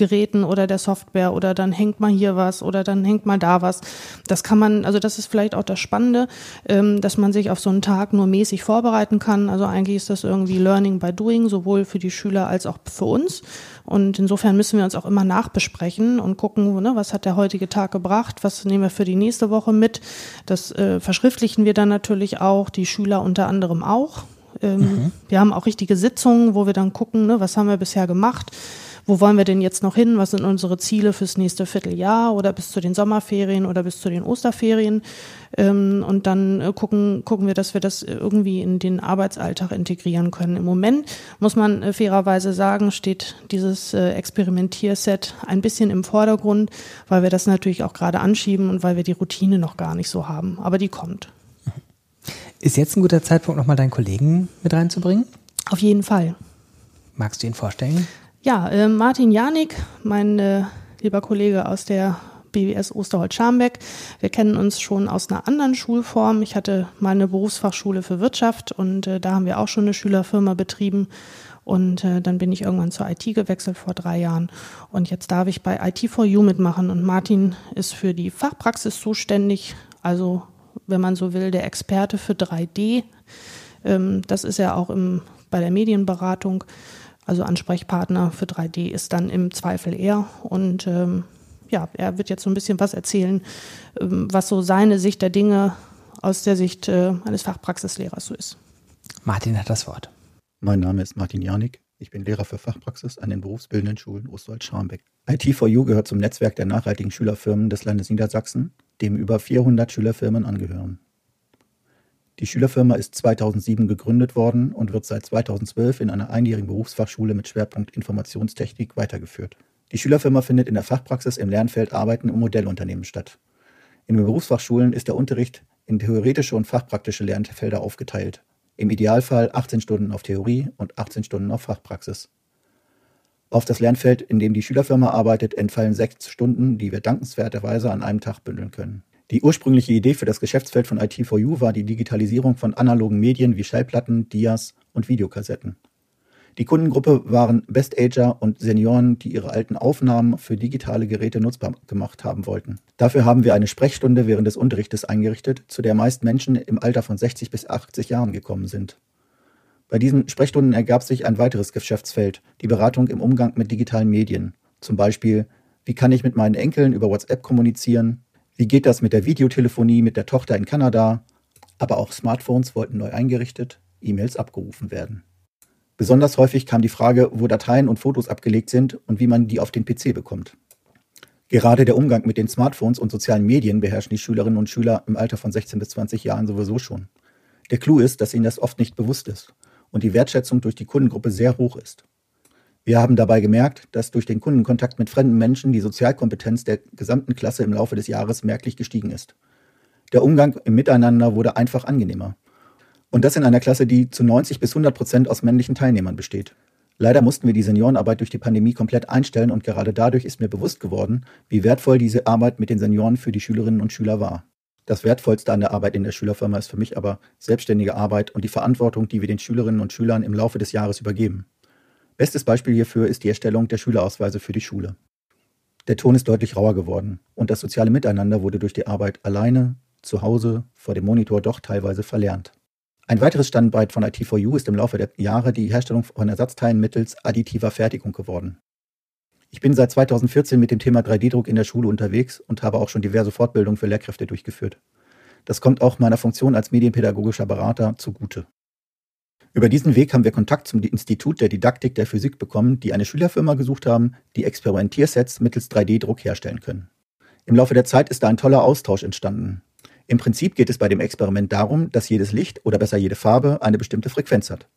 Geräten oder der Software oder dann hängt mal hier was oder dann hängt mal da was. Das kann man, also das ist vielleicht auch das Spannende, ähm, dass man sich auf so einen Tag nur mäßig vorbereiten kann. Also eigentlich ist das irgendwie Learning by Doing, sowohl für die Schüler als auch für uns. Und insofern müssen wir uns auch immer nachbesprechen und gucken, ne, was hat der heutige Tag gebracht, was nehmen wir für die nächste Woche mit. Das äh, verschriftlichen wir dann natürlich auch, die Schüler unter anderem auch. Ähm, mhm. Wir haben auch richtige Sitzungen, wo wir dann gucken, ne, was haben wir bisher gemacht wo wollen wir denn jetzt noch hin? Was sind unsere Ziele fürs nächste Vierteljahr oder bis zu den Sommerferien oder bis zu den Osterferien? Ähm, und dann äh, gucken, gucken wir, dass wir das irgendwie in den Arbeitsalltag integrieren können. Im Moment muss man äh, fairerweise sagen, steht dieses äh, Experimentierset ein bisschen im Vordergrund, weil wir das natürlich auch gerade anschieben und weil wir die Routine noch gar nicht so haben. Aber die kommt. Ist jetzt ein guter Zeitpunkt, nochmal deinen Kollegen mit reinzubringen? Auf jeden Fall. Magst du ihn vorstellen? Ja, äh, Martin Janik, mein äh, lieber Kollege aus der BWS Osterholz-Scharmbeck. Wir kennen uns schon aus einer anderen Schulform. Ich hatte mal eine Berufsfachschule für Wirtschaft und äh, da haben wir auch schon eine Schülerfirma betrieben. Und äh, dann bin ich irgendwann zur IT gewechselt vor drei Jahren. Und jetzt darf ich bei IT4U mitmachen. Und Martin ist für die Fachpraxis zuständig. Also, wenn man so will, der Experte für 3D. Ähm, das ist er auch im, bei der Medienberatung. Also Ansprechpartner für 3D ist dann im Zweifel er. Und ähm, ja, er wird jetzt so ein bisschen was erzählen, ähm, was so seine Sicht der Dinge aus der Sicht äh, eines Fachpraxislehrers so ist. Martin hat das Wort. Mein Name ist Martin Janik. Ich bin Lehrer für Fachpraxis an den berufsbildenden Schulen Ostwald-Scharmbeck. IT4U gehört zum Netzwerk der nachhaltigen Schülerfirmen des Landes Niedersachsen, dem über 400 Schülerfirmen angehören. Die Schülerfirma ist 2007 gegründet worden und wird seit 2012 in einer einjährigen Berufsfachschule mit Schwerpunkt Informationstechnik weitergeführt. Die Schülerfirma findet in der Fachpraxis im Lernfeld Arbeiten und Modellunternehmen statt. In den Berufsfachschulen ist der Unterricht in theoretische und fachpraktische Lernfelder aufgeteilt. Im Idealfall 18 Stunden auf Theorie und 18 Stunden auf Fachpraxis. Auf das Lernfeld, in dem die Schülerfirma arbeitet, entfallen sechs Stunden, die wir dankenswerterweise an einem Tag bündeln können. Die ursprüngliche Idee für das Geschäftsfeld von IT4U war die Digitalisierung von analogen Medien wie Schallplatten, Dias und Videokassetten. Die Kundengruppe waren Best-Ager und Senioren, die ihre alten Aufnahmen für digitale Geräte nutzbar gemacht haben wollten. Dafür haben wir eine Sprechstunde während des Unterrichtes eingerichtet, zu der meist Menschen im Alter von 60 bis 80 Jahren gekommen sind. Bei diesen Sprechstunden ergab sich ein weiteres Geschäftsfeld, die Beratung im Umgang mit digitalen Medien. Zum Beispiel, wie kann ich mit meinen Enkeln über WhatsApp kommunizieren? Wie geht das mit der Videotelefonie mit der Tochter in Kanada? Aber auch Smartphones wollten neu eingerichtet, E-Mails abgerufen werden. Besonders häufig kam die Frage, wo Dateien und Fotos abgelegt sind und wie man die auf den PC bekommt. Gerade der Umgang mit den Smartphones und sozialen Medien beherrschen die Schülerinnen und Schüler im Alter von 16 bis 20 Jahren sowieso schon. Der Clou ist, dass ihnen das oft nicht bewusst ist und die Wertschätzung durch die Kundengruppe sehr hoch ist. Wir haben dabei gemerkt, dass durch den Kundenkontakt mit fremden Menschen die Sozialkompetenz der gesamten Klasse im Laufe des Jahres merklich gestiegen ist. Der Umgang im Miteinander wurde einfach angenehmer. Und das in einer Klasse, die zu 90 bis 100 Prozent aus männlichen Teilnehmern besteht. Leider mussten wir die Seniorenarbeit durch die Pandemie komplett einstellen und gerade dadurch ist mir bewusst geworden, wie wertvoll diese Arbeit mit den Senioren für die Schülerinnen und Schüler war. Das Wertvollste an der Arbeit in der Schülerfirma ist für mich aber selbstständige Arbeit und die Verantwortung, die wir den Schülerinnen und Schülern im Laufe des Jahres übergeben. Bestes Beispiel hierfür ist die Erstellung der Schülerausweise für die Schule. Der Ton ist deutlich rauer geworden und das soziale Miteinander wurde durch die Arbeit alleine, zu Hause, vor dem Monitor doch teilweise verlernt. Ein weiteres Standbein von IT4U ist im Laufe der Jahre die Herstellung von Ersatzteilen mittels additiver Fertigung geworden. Ich bin seit 2014 mit dem Thema 3D-Druck in der Schule unterwegs und habe auch schon diverse Fortbildungen für Lehrkräfte durchgeführt. Das kommt auch meiner Funktion als medienpädagogischer Berater zugute. Über diesen Weg haben wir Kontakt zum Institut der Didaktik der Physik bekommen, die eine Schülerfirma gesucht haben, die Experimentiersets mittels 3D-Druck herstellen können. Im Laufe der Zeit ist da ein toller Austausch entstanden. Im Prinzip geht es bei dem Experiment darum, dass jedes Licht oder besser jede Farbe eine bestimmte Frequenz hat.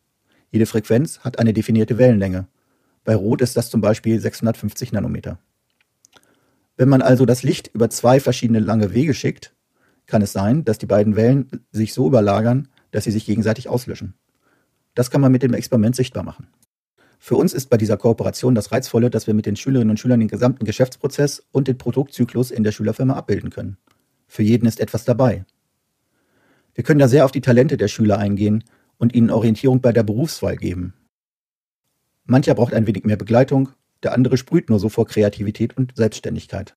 Jede Frequenz hat eine definierte Wellenlänge. Bei Rot ist das zum Beispiel 650 Nanometer. Wenn man also das Licht über zwei verschiedene lange Wege schickt, kann es sein, dass die beiden Wellen sich so überlagern, dass sie sich gegenseitig auslöschen. Das kann man mit dem Experiment sichtbar machen. Für uns ist bei dieser Kooperation das Reizvolle, dass wir mit den Schülerinnen und Schülern den gesamten Geschäftsprozess und den Produktzyklus in der Schülerfirma abbilden können. Für jeden ist etwas dabei. Wir können da sehr auf die Talente der Schüler eingehen und ihnen Orientierung bei der Berufswahl geben. Mancher braucht ein wenig mehr Begleitung, der andere sprüht nur so vor Kreativität und Selbstständigkeit.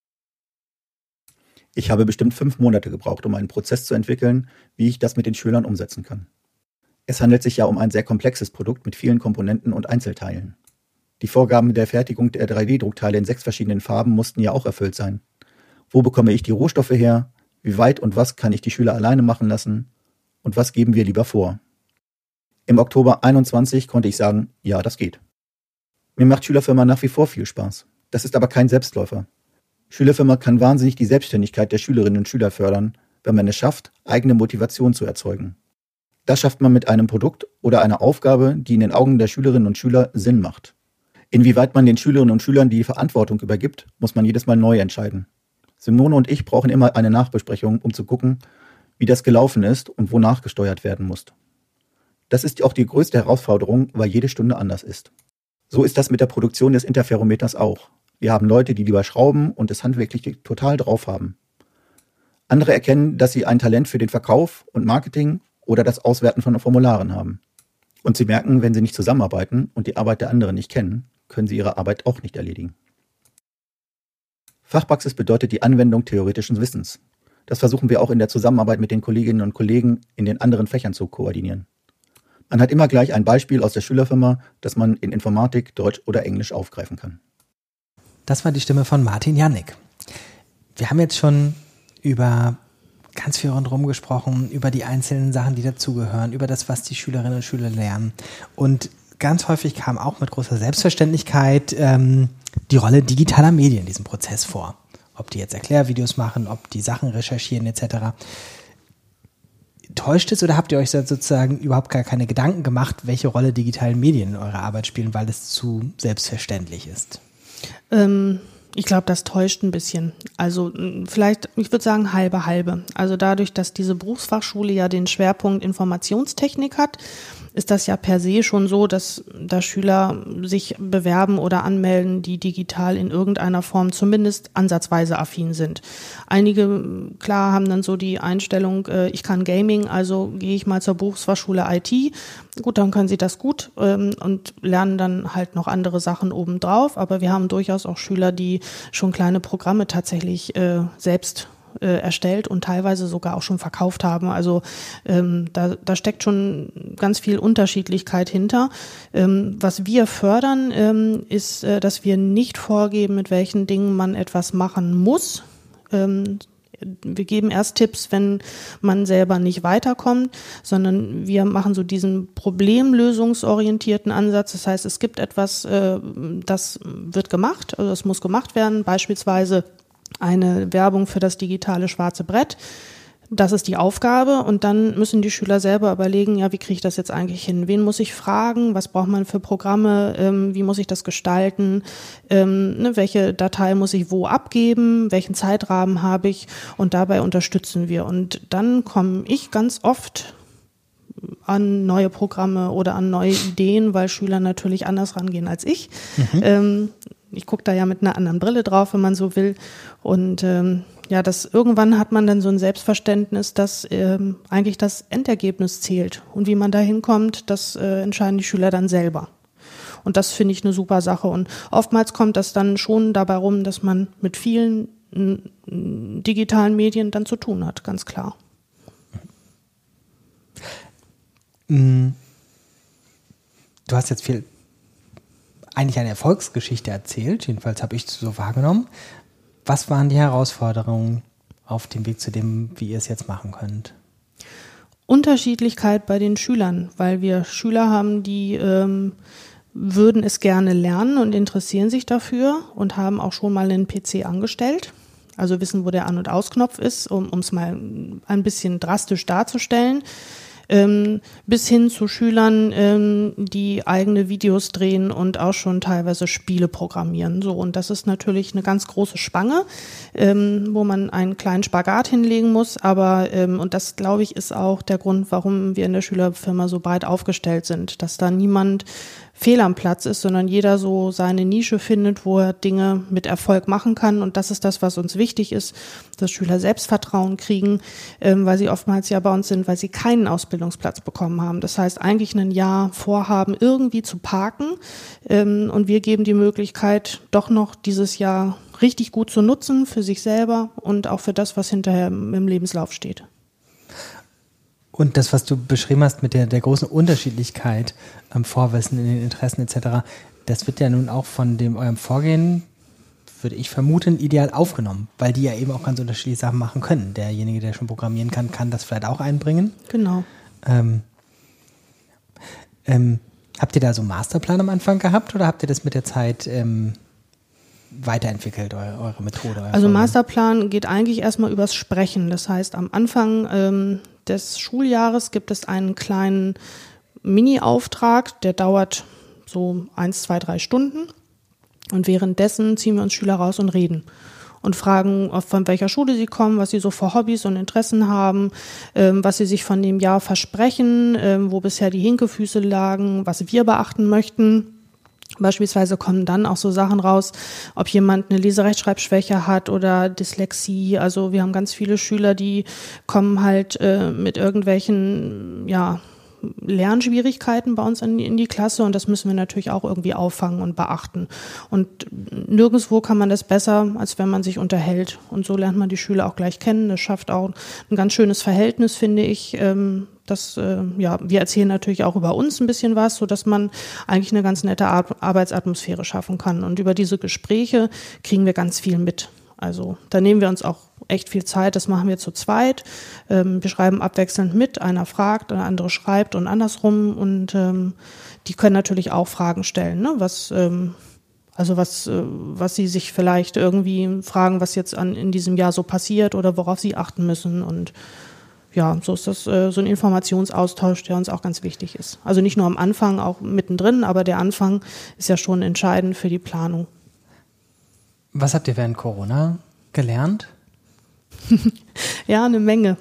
Ich habe bestimmt fünf Monate gebraucht, um einen Prozess zu entwickeln, wie ich das mit den Schülern umsetzen kann. Es handelt sich ja um ein sehr komplexes Produkt mit vielen Komponenten und Einzelteilen. Die Vorgaben der Fertigung der 3D-Druckteile in sechs verschiedenen Farben mussten ja auch erfüllt sein. Wo bekomme ich die Rohstoffe her? Wie weit und was kann ich die Schüler alleine machen lassen? Und was geben wir lieber vor? Im Oktober 21 konnte ich sagen, ja, das geht. Mir macht Schülerfirma nach wie vor viel Spaß. Das ist aber kein Selbstläufer. Schülerfirma kann wahnsinnig die Selbstständigkeit der Schülerinnen und Schüler fördern, wenn man es schafft, eigene Motivation zu erzeugen. Das schafft man mit einem Produkt oder einer Aufgabe, die in den Augen der Schülerinnen und Schüler Sinn macht. Inwieweit man den Schülerinnen und Schülern die Verantwortung übergibt, muss man jedes Mal neu entscheiden. Simone und ich brauchen immer eine Nachbesprechung, um zu gucken, wie das gelaufen ist und wo nachgesteuert werden muss. Das ist auch die größte Herausforderung, weil jede Stunde anders ist. So ist das mit der Produktion des Interferometers auch. Wir haben Leute, die lieber schrauben und es handwerklich total drauf haben. Andere erkennen, dass sie ein Talent für den Verkauf und Marketing oder das Auswerten von Formularen haben. Und sie merken, wenn sie nicht zusammenarbeiten und die Arbeit der anderen nicht kennen, können sie ihre Arbeit auch nicht erledigen. Fachpraxis bedeutet die Anwendung theoretischen Wissens. Das versuchen wir auch in der Zusammenarbeit mit den Kolleginnen und Kollegen in den anderen Fächern zu koordinieren. Man hat immer gleich ein Beispiel aus der Schülerfirma, das man in Informatik, Deutsch oder Englisch aufgreifen kann. Das war die Stimme von Martin Jannik. Wir haben jetzt schon über ganz viel rundherum gesprochen, über die einzelnen Sachen, die dazugehören, über das, was die Schülerinnen und Schüler lernen. Und ganz häufig kam auch mit großer Selbstverständlichkeit ähm, die Rolle digitaler Medien in diesem Prozess vor. Ob die jetzt Erklärvideos machen, ob die Sachen recherchieren etc. Täuscht es oder habt ihr euch sozusagen überhaupt gar keine Gedanken gemacht, welche Rolle digitale Medien in eurer Arbeit spielen, weil es zu selbstverständlich ist? Ähm, ich glaube, das täuscht ein bisschen. Also vielleicht, ich würde sagen, halbe halbe. Also dadurch, dass diese Berufsfachschule ja den Schwerpunkt Informationstechnik hat, ist das ja per se schon so, dass da Schüler sich bewerben oder anmelden, die digital in irgendeiner Form zumindest ansatzweise affin sind. Einige, klar, haben dann so die Einstellung, äh, ich kann Gaming, also gehe ich mal zur Berufsfachschule IT. Gut, dann können sie das gut ähm, und lernen dann halt noch andere Sachen obendrauf. Aber wir haben durchaus auch Schüler, die schon kleine Programme tatsächlich äh, selbst äh, erstellt und teilweise sogar auch schon verkauft haben. Also ähm, da, da steckt schon ganz viel Unterschiedlichkeit hinter. Ähm, was wir fördern, ähm, ist, äh, dass wir nicht vorgeben, mit welchen Dingen man etwas machen muss. Ähm, wir geben erst Tipps, wenn man selber nicht weiterkommt, sondern wir machen so diesen problemlösungsorientierten Ansatz. Das heißt, es gibt etwas, äh, das wird gemacht, also es muss gemacht werden, beispielsweise eine Werbung für das digitale schwarze Brett. Das ist die Aufgabe und dann müssen die Schüler selber überlegen, ja, wie kriege ich das jetzt eigentlich hin? Wen muss ich fragen? Was braucht man für Programme? Ähm, wie muss ich das gestalten? Ähm, ne, welche Datei muss ich wo abgeben? Welchen Zeitrahmen habe ich? Und dabei unterstützen wir. Und dann komme ich ganz oft an neue Programme oder an neue Ideen, weil Schüler natürlich anders rangehen als ich. Mhm. Ähm, ich gucke da ja mit einer anderen Brille drauf, wenn man so will. Und ähm, ja, das irgendwann hat man dann so ein Selbstverständnis, dass ähm, eigentlich das Endergebnis zählt. Und wie man da hinkommt, das äh, entscheiden die Schüler dann selber. Und das finde ich eine super Sache. Und oftmals kommt das dann schon dabei rum, dass man mit vielen digitalen Medien dann zu tun hat, ganz klar. Mm. Du hast jetzt viel, eigentlich eine Erfolgsgeschichte erzählt, jedenfalls habe ich so wahrgenommen. Was waren die Herausforderungen auf dem Weg zu dem, wie ihr es jetzt machen könnt? Unterschiedlichkeit bei den Schülern, weil wir Schüler haben, die ähm, würden es gerne lernen und interessieren sich dafür und haben auch schon mal einen PC angestellt. Also wissen, wo der An- und Ausknopf ist, um es mal ein bisschen drastisch darzustellen ähm, bis hin zu Schülern, ähm, die eigene Videos drehen und auch schon teilweise Spiele programmieren. So und das ist natürlich eine ganz große Spange, ähm, wo man einen kleinen Spagat hinlegen muss. Aber ähm, und das glaube ich ist auch der Grund, warum wir in der Schülerfirma so breit aufgestellt sind, dass da niemand fehl am Platz ist, sondern jeder so seine Nische findet, wo er Dinge mit Erfolg machen kann. Und das ist das, was uns wichtig ist, dass Schüler Selbstvertrauen kriegen, ähm, weil sie oftmals ja bei uns sind, weil sie keinen Ausbildungsplatz bekommen haben. Das heißt, eigentlich ein Jahr vorhaben, irgendwie zu parken. Ähm, und wir geben die Möglichkeit, doch noch dieses Jahr richtig gut zu nutzen für sich selber und auch für das, was hinterher im Lebenslauf steht. Und das, was du beschrieben hast mit der, der großen Unterschiedlichkeit am Vorwissen, in den Interessen etc., das wird ja nun auch von dem eurem Vorgehen, würde ich vermuten, ideal aufgenommen, weil die ja eben auch ganz unterschiedliche Sachen machen können. Derjenige, der schon programmieren kann, kann das vielleicht auch einbringen. Genau. Ähm, ähm, habt ihr da so einen Masterplan am Anfang gehabt oder habt ihr das mit der Zeit ähm, weiterentwickelt, eure, eure Methode? Euer also Masterplan geht eigentlich erstmal übers Sprechen. Das heißt, am Anfang ähm, des Schuljahres gibt es einen kleinen Mini-Auftrag, der dauert so eins, zwei, drei Stunden. Und währenddessen ziehen wir uns Schüler raus und reden und fragen, von welcher Schule sie kommen, was sie so für Hobbys und Interessen haben, ähm, was sie sich von dem Jahr versprechen, ähm, wo bisher die Hinkefüße lagen, was wir beachten möchten. Beispielsweise kommen dann auch so Sachen raus, ob jemand eine Leserechtschreibschwäche hat oder Dyslexie. Also wir haben ganz viele Schüler, die kommen halt äh, mit irgendwelchen, ja, Lernschwierigkeiten bei uns in die, in die Klasse und das müssen wir natürlich auch irgendwie auffangen und beachten. Und nirgendwo kann man das besser, als wenn man sich unterhält. Und so lernt man die Schüler auch gleich kennen. Das schafft auch ein ganz schönes Verhältnis, finde ich. Ähm, das, äh, ja, wir erzählen natürlich auch über uns ein bisschen was, so dass man eigentlich eine ganz nette Ar Arbeitsatmosphäre schaffen kann. Und über diese Gespräche kriegen wir ganz viel mit. Also da nehmen wir uns auch echt viel Zeit. Das machen wir zu zweit. Ähm, wir schreiben abwechselnd mit. Einer fragt, der andere schreibt und andersrum. Und ähm, die können natürlich auch Fragen stellen. Ne? Was, ähm, also was, äh, was sie sich vielleicht irgendwie fragen, was jetzt an, in diesem Jahr so passiert oder worauf sie achten müssen. Und ja, so ist das äh, so ein Informationsaustausch, der uns auch ganz wichtig ist. Also nicht nur am Anfang, auch mittendrin, aber der Anfang ist ja schon entscheidend für die Planung. Was habt ihr während Corona gelernt? [laughs] ja, eine Menge.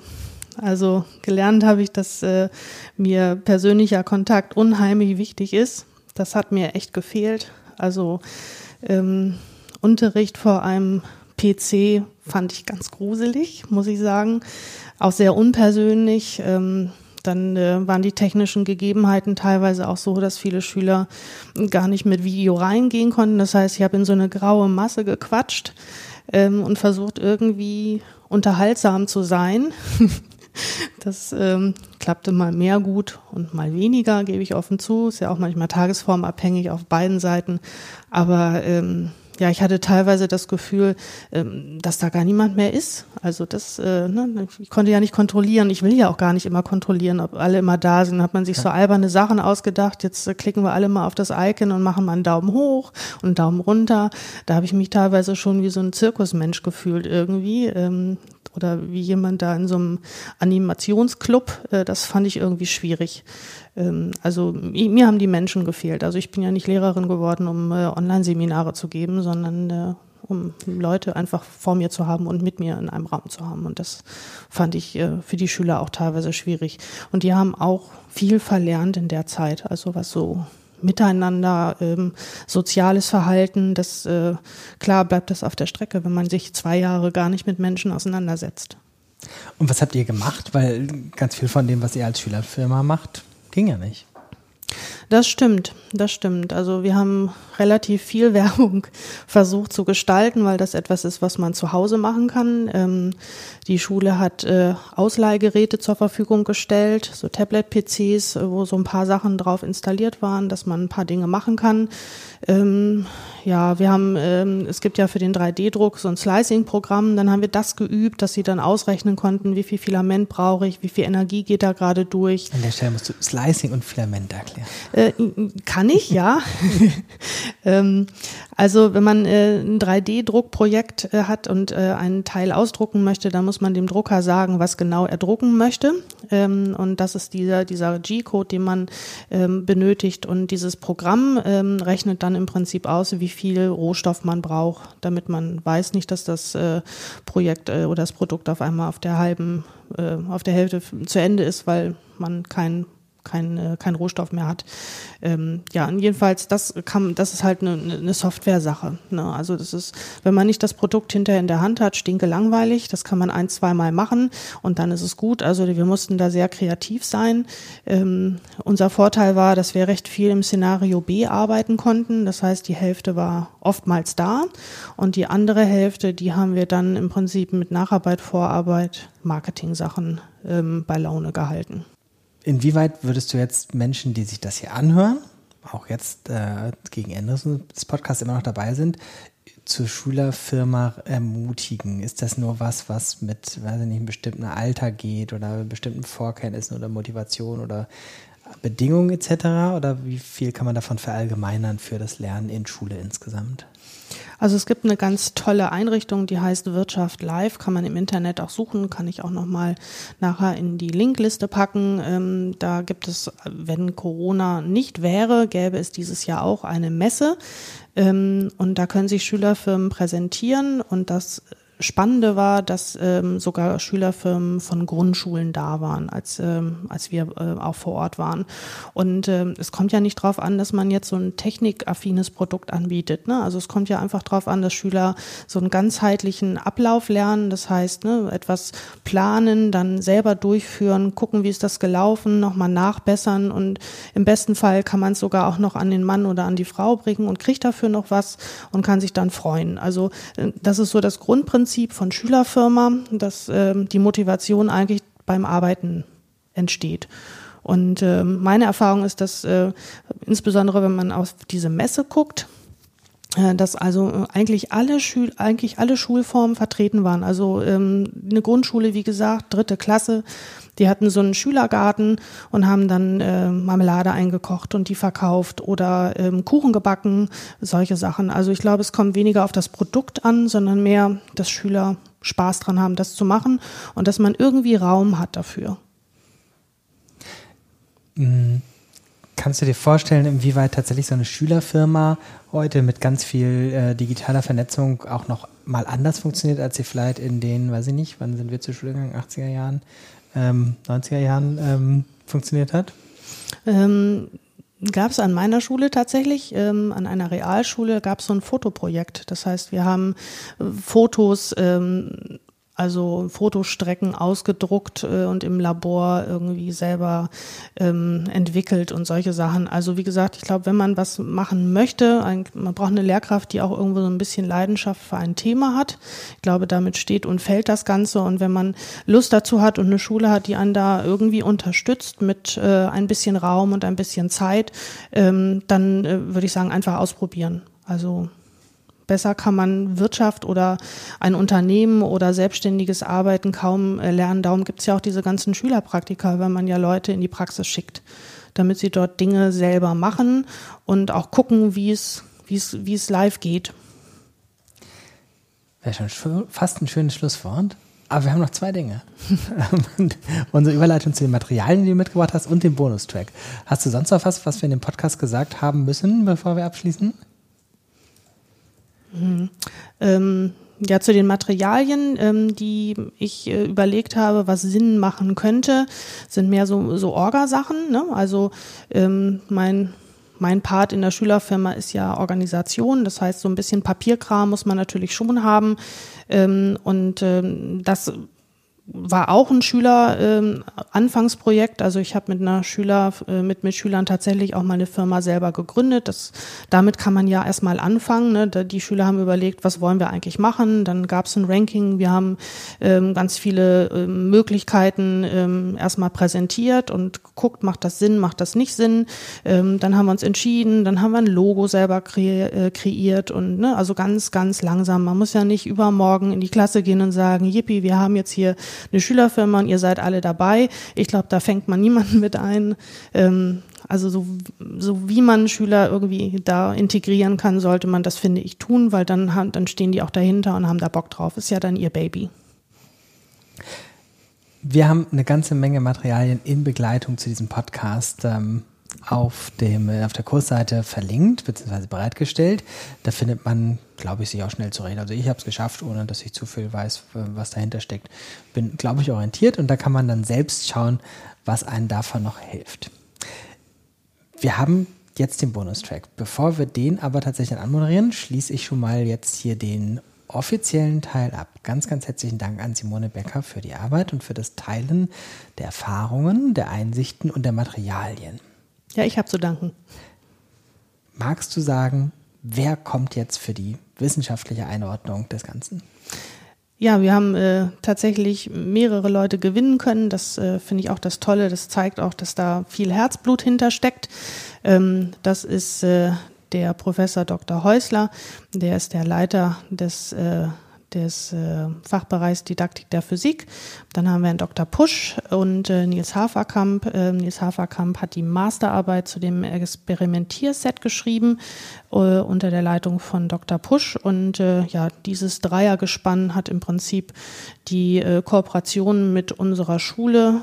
Also gelernt habe ich, dass äh, mir persönlicher Kontakt unheimlich wichtig ist. Das hat mir echt gefehlt. Also ähm, Unterricht vor einem PC fand ich ganz gruselig, muss ich sagen. Auch sehr unpersönlich. Ähm, dann äh, waren die technischen Gegebenheiten teilweise auch so, dass viele Schüler gar nicht mit Video reingehen konnten. Das heißt, ich habe in so eine graue Masse gequatscht ähm, und versucht irgendwie unterhaltsam zu sein. [laughs] Das ähm, klappte mal mehr gut und mal weniger, gebe ich offen zu. Ist ja auch manchmal tagesformabhängig auf beiden Seiten. Aber ähm, ja, ich hatte teilweise das Gefühl, ähm, dass da gar niemand mehr ist. Also das, äh, ne, ich konnte ja nicht kontrollieren. Ich will ja auch gar nicht immer kontrollieren, ob alle immer da sind. Hat man sich so alberne Sachen ausgedacht. Jetzt äh, klicken wir alle mal auf das Icon und machen mal einen Daumen hoch und einen Daumen runter. Da habe ich mich teilweise schon wie so ein Zirkusmensch gefühlt irgendwie. Ähm, oder wie jemand da in so einem Animationsclub. Äh, das fand ich irgendwie schwierig. Ähm, also mir haben die Menschen gefehlt. Also ich bin ja nicht Lehrerin geworden, um äh, Online-Seminare zu geben, sondern äh, um Leute einfach vor mir zu haben und mit mir in einem Raum zu haben. Und das fand ich äh, für die Schüler auch teilweise schwierig. Und die haben auch viel verlernt in der Zeit, also was so Miteinander, ähm, soziales Verhalten, das äh, klar bleibt das auf der Strecke, wenn man sich zwei Jahre gar nicht mit Menschen auseinandersetzt. Und was habt ihr gemacht? Weil ganz viel von dem, was ihr als Schülerfirma macht, ging ja nicht. Das stimmt, das stimmt. Also wir haben relativ viel [laughs] Werbung versucht zu gestalten, weil das etwas ist, was man zu Hause machen kann. Ähm, die Schule hat äh, Ausleihgeräte zur Verfügung gestellt, so Tablet-PCs, wo so ein paar Sachen drauf installiert waren, dass man ein paar Dinge machen kann. Ähm, ja, wir haben, ähm, es gibt ja für den 3D-Druck so ein Slicing-Programm, dann haben wir das geübt, dass sie dann ausrechnen konnten, wie viel Filament brauche ich, wie viel Energie geht da gerade durch. An der Stelle musst du Slicing und Filament erklären. Äh, kann ich, ja. [laughs] ähm, also wenn man äh, ein 3D-Druckprojekt äh, hat und äh, einen Teil ausdrucken möchte, dann muss man dem Drucker sagen, was genau er drucken möchte. Ähm, und das ist dieser, dieser G-Code, den man ähm, benötigt. Und dieses Programm ähm, rechnet dann im Prinzip aus, wie viel Rohstoff man braucht, damit man weiß nicht, dass das äh, Projekt äh, oder das Produkt auf einmal auf der halben, auf der Hälfte zu Ende ist, weil man kein kein, äh, kein Rohstoff mehr hat. Ähm, ja, und jedenfalls, das kann, das ist halt eine, eine Software-Sache. Ne? Also das ist, wenn man nicht das Produkt hinterher in der Hand hat, stinke langweilig. Das kann man ein, zweimal machen und dann ist es gut. Also wir mussten da sehr kreativ sein. Ähm, unser Vorteil war, dass wir recht viel im Szenario B arbeiten konnten. Das heißt, die Hälfte war oftmals da und die andere Hälfte, die haben wir dann im Prinzip mit Nacharbeit, Vorarbeit, Marketing-Sachen ähm, bei Laune gehalten. Inwieweit würdest du jetzt Menschen, die sich das hier anhören, auch jetzt äh, gegen Ende des Podcasts immer noch dabei sind, zur Schülerfirma ermutigen? Ist das nur was, was mit, weiß ich nicht, einem bestimmten Alter geht oder bestimmten Vorkenntnissen oder Motivation oder Bedingungen etc.? Oder wie viel kann man davon verallgemeinern für das Lernen in Schule insgesamt? Also es gibt eine ganz tolle Einrichtung, die heißt Wirtschaft Live, kann man im Internet auch suchen, kann ich auch nochmal nachher in die Linkliste packen. Ähm, da gibt es, wenn Corona nicht wäre, gäbe es dieses Jahr auch eine Messe. Ähm, und da können sich Schülerfirmen präsentieren und das Spannende war, dass ähm, sogar Schülerfirmen von Grundschulen da waren, als, ähm, als wir äh, auch vor Ort waren. Und ähm, es kommt ja nicht darauf an, dass man jetzt so ein technikaffines Produkt anbietet. Ne? Also es kommt ja einfach darauf an, dass Schüler so einen ganzheitlichen Ablauf lernen. Das heißt, ne, etwas planen, dann selber durchführen, gucken, wie ist das gelaufen, nochmal nachbessern und im besten Fall kann man es sogar auch noch an den Mann oder an die Frau bringen und kriegt dafür noch was und kann sich dann freuen. Also äh, das ist so das Grundprinzip Prinzip von Schülerfirma, dass ähm, die Motivation eigentlich beim Arbeiten entsteht. Und äh, meine Erfahrung ist, dass äh, insbesondere wenn man auf diese Messe guckt, dass also äh, eigentlich alle Schül eigentlich alle Schulformen vertreten waren. Also ähm, eine Grundschule, wie gesagt, dritte Klasse, die hatten so einen Schülergarten und haben dann äh, Marmelade eingekocht und die verkauft oder ähm, Kuchen gebacken, solche Sachen. Also ich glaube, es kommt weniger auf das Produkt an, sondern mehr, dass Schüler Spaß dran haben, das zu machen und dass man irgendwie Raum hat dafür. Mhm. Kannst du dir vorstellen, inwieweit tatsächlich so eine Schülerfirma heute mit ganz viel äh, digitaler Vernetzung auch noch mal anders funktioniert, als sie vielleicht in den, weiß ich nicht, wann sind wir zur Schule gegangen, 80er Jahren, ähm, 90er Jahren ähm, funktioniert hat? Ähm, gab es an meiner Schule tatsächlich, ähm, an einer Realschule gab es so ein Fotoprojekt. Das heißt, wir haben äh, Fotos ähm, also Fotostrecken ausgedruckt äh, und im Labor irgendwie selber ähm, entwickelt und solche Sachen. Also wie gesagt, ich glaube, wenn man was machen möchte, ein, man braucht eine Lehrkraft, die auch irgendwo so ein bisschen Leidenschaft für ein Thema hat. Ich glaube, damit steht und fällt das Ganze. Und wenn man Lust dazu hat und eine Schule hat, die einen da irgendwie unterstützt mit äh, ein bisschen Raum und ein bisschen Zeit, ähm, dann äh, würde ich sagen, einfach ausprobieren. Also Besser kann man Wirtschaft oder ein Unternehmen oder selbstständiges Arbeiten kaum äh, lernen. Darum gibt es ja auch diese ganzen Schülerpraktika, wenn man ja Leute in die Praxis schickt, damit sie dort Dinge selber machen und auch gucken, wie es, wie es, wie es live geht. Wäre schon fast ein schönes Schlusswort. Aber wir haben noch zwei Dinge. [laughs] Unsere Überleitung zu den Materialien, die du mitgebracht hast und den Bonustrack. Hast du sonst noch was, was wir in dem Podcast gesagt haben müssen, bevor wir abschließen? Mhm. Ähm, ja, zu den Materialien, ähm, die ich äh, überlegt habe, was Sinn machen könnte, sind mehr so, so Orgasachen. Ne? Also ähm, mein mein Part in der Schülerfirma ist ja Organisation, das heißt, so ein bisschen Papierkram muss man natürlich schon haben. Ähm, und ähm, das war auch ein Schüler ähm. Also ich habe mit einer Schüler, äh, mit Mitschülern tatsächlich auch meine Firma selber gegründet. Das, damit kann man ja erstmal anfangen. Ne? Die Schüler haben überlegt, was wollen wir eigentlich machen. Dann gab es ein Ranking. Wir haben ähm, ganz viele ähm, Möglichkeiten ähm, erstmal präsentiert und geguckt, macht das Sinn, macht das nicht Sinn. Ähm, dann haben wir uns entschieden, dann haben wir ein Logo selber kre äh, kreiert und ne, also ganz, ganz langsam. Man muss ja nicht übermorgen in die Klasse gehen und sagen, yippie, wir haben jetzt hier eine Schülerfirma und ihr seid alle dabei. Ich glaube, da fängt man [laughs] niemanden mit ein. Ähm, also so, so wie man Schüler irgendwie da integrieren kann, sollte man das, finde ich, tun, weil dann, dann stehen die auch dahinter und haben da Bock drauf. Ist ja dann ihr Baby. Wir haben eine ganze Menge Materialien in Begleitung zu diesem Podcast ähm, auf, dem, auf der Kursseite verlinkt bzw. bereitgestellt. Da findet man, glaube ich, sich auch schnell zurecht. Also ich habe es geschafft, ohne dass ich zu viel weiß, was dahinter steckt. Bin, glaube ich, orientiert und da kann man dann selbst schauen, was einen davon noch hilft. Wir haben jetzt den Bonustrack. Bevor wir den aber tatsächlich anmoderieren, schließe ich schon mal jetzt hier den offiziellen Teil ab. Ganz, ganz herzlichen Dank an Simone Becker für die Arbeit und für das Teilen der Erfahrungen, der Einsichten und der Materialien. Ja, ich habe zu danken. Magst du sagen, wer kommt jetzt für die wissenschaftliche Einordnung des Ganzen? Ja, wir haben äh, tatsächlich mehrere Leute gewinnen können. Das äh, finde ich auch das Tolle. Das zeigt auch, dass da viel Herzblut hintersteckt. Ähm, das ist äh, der Professor Dr. Häusler. Der ist der Leiter des äh, des äh, Fachbereichs Didaktik der Physik. Dann haben wir einen Dr. Pusch und äh, Nils Haferkamp. Äh, Nils Haferkamp hat die Masterarbeit zu dem Experimentierset geschrieben äh, unter der Leitung von Dr. Pusch. Und äh, ja, dieses Dreiergespann hat im Prinzip die äh, Kooperation mit unserer Schule